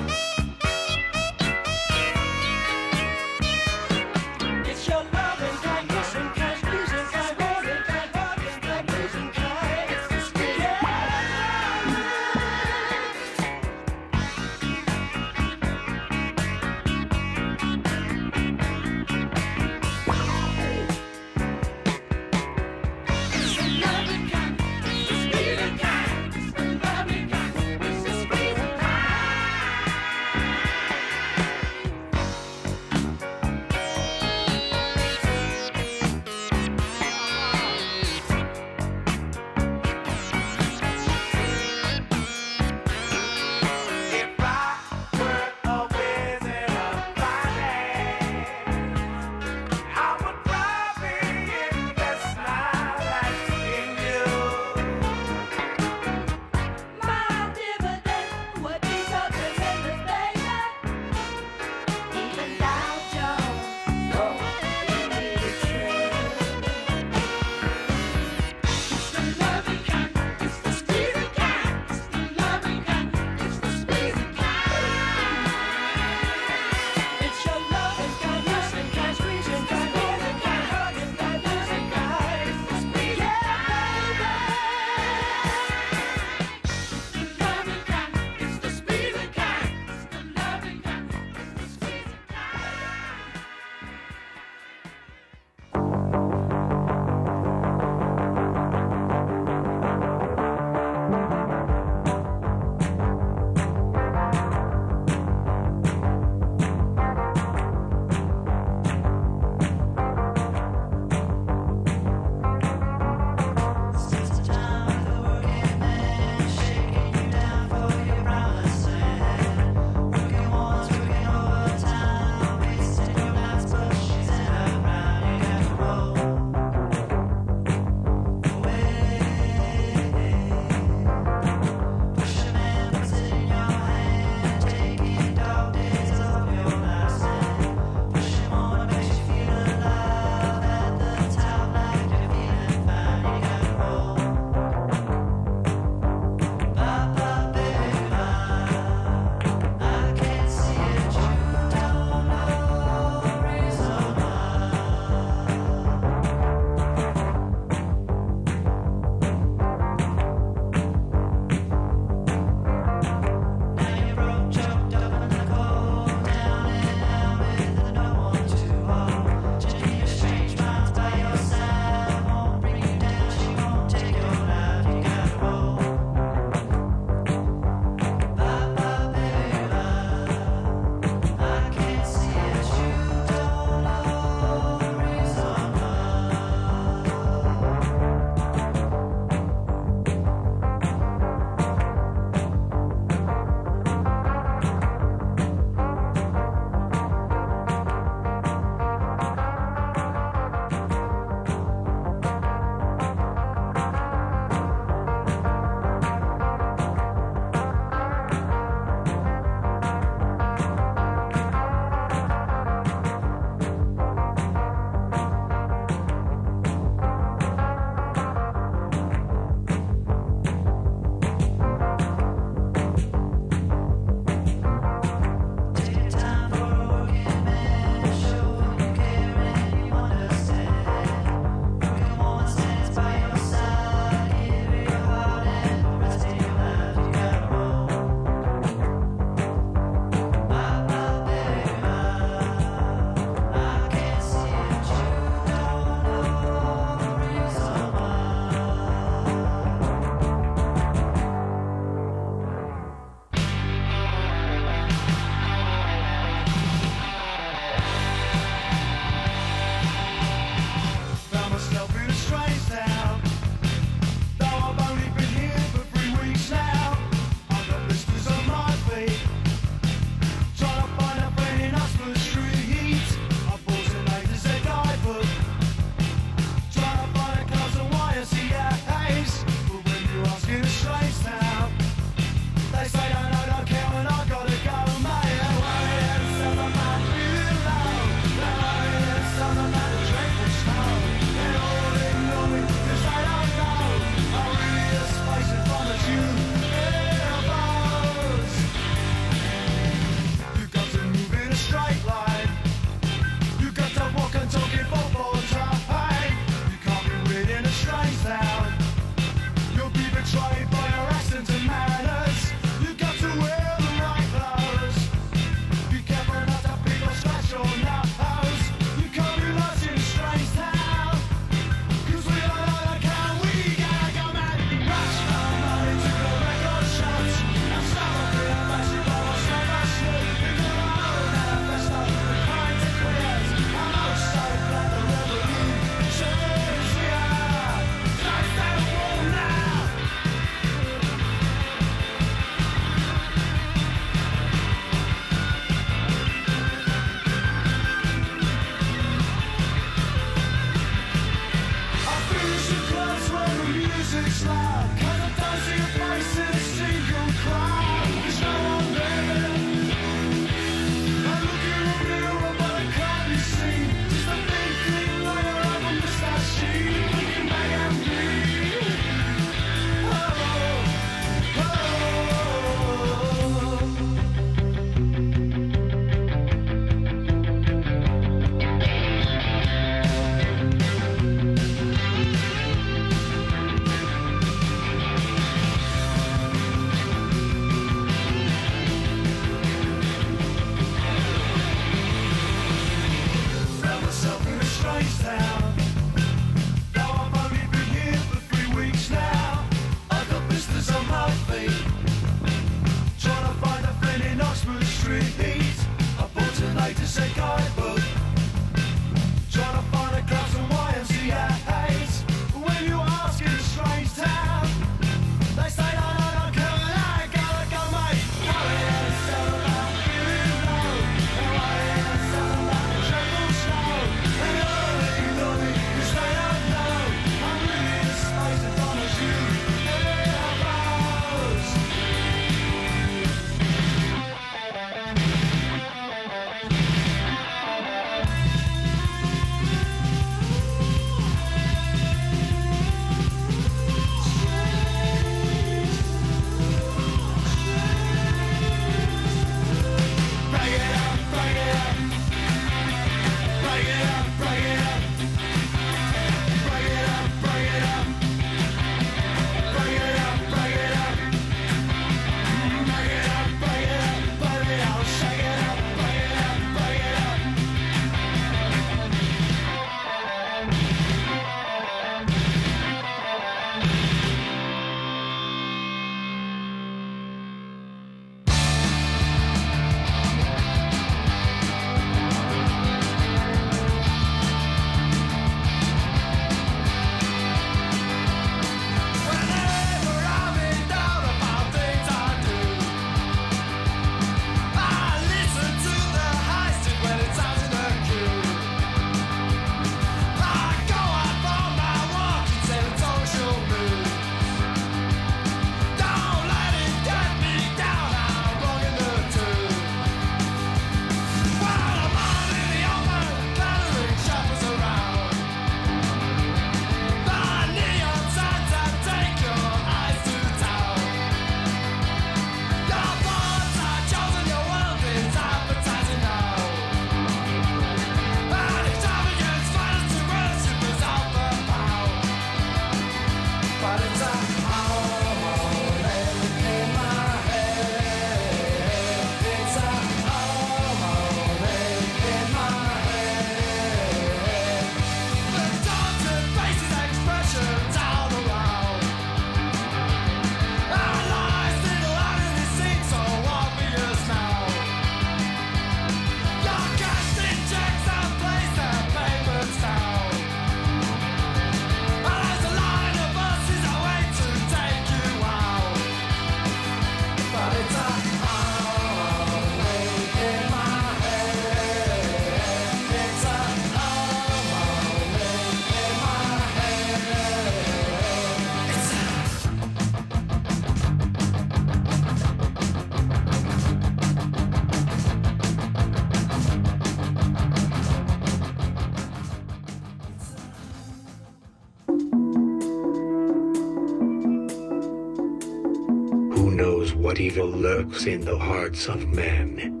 In the hearts of men.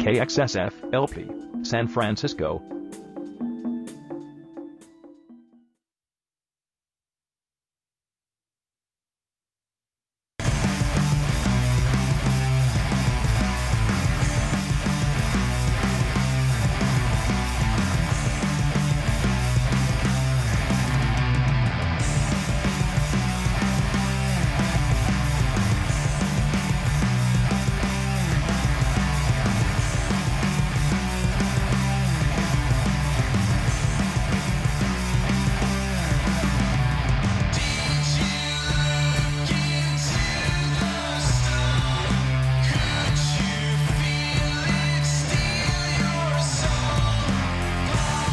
KXSF LP, San Francisco,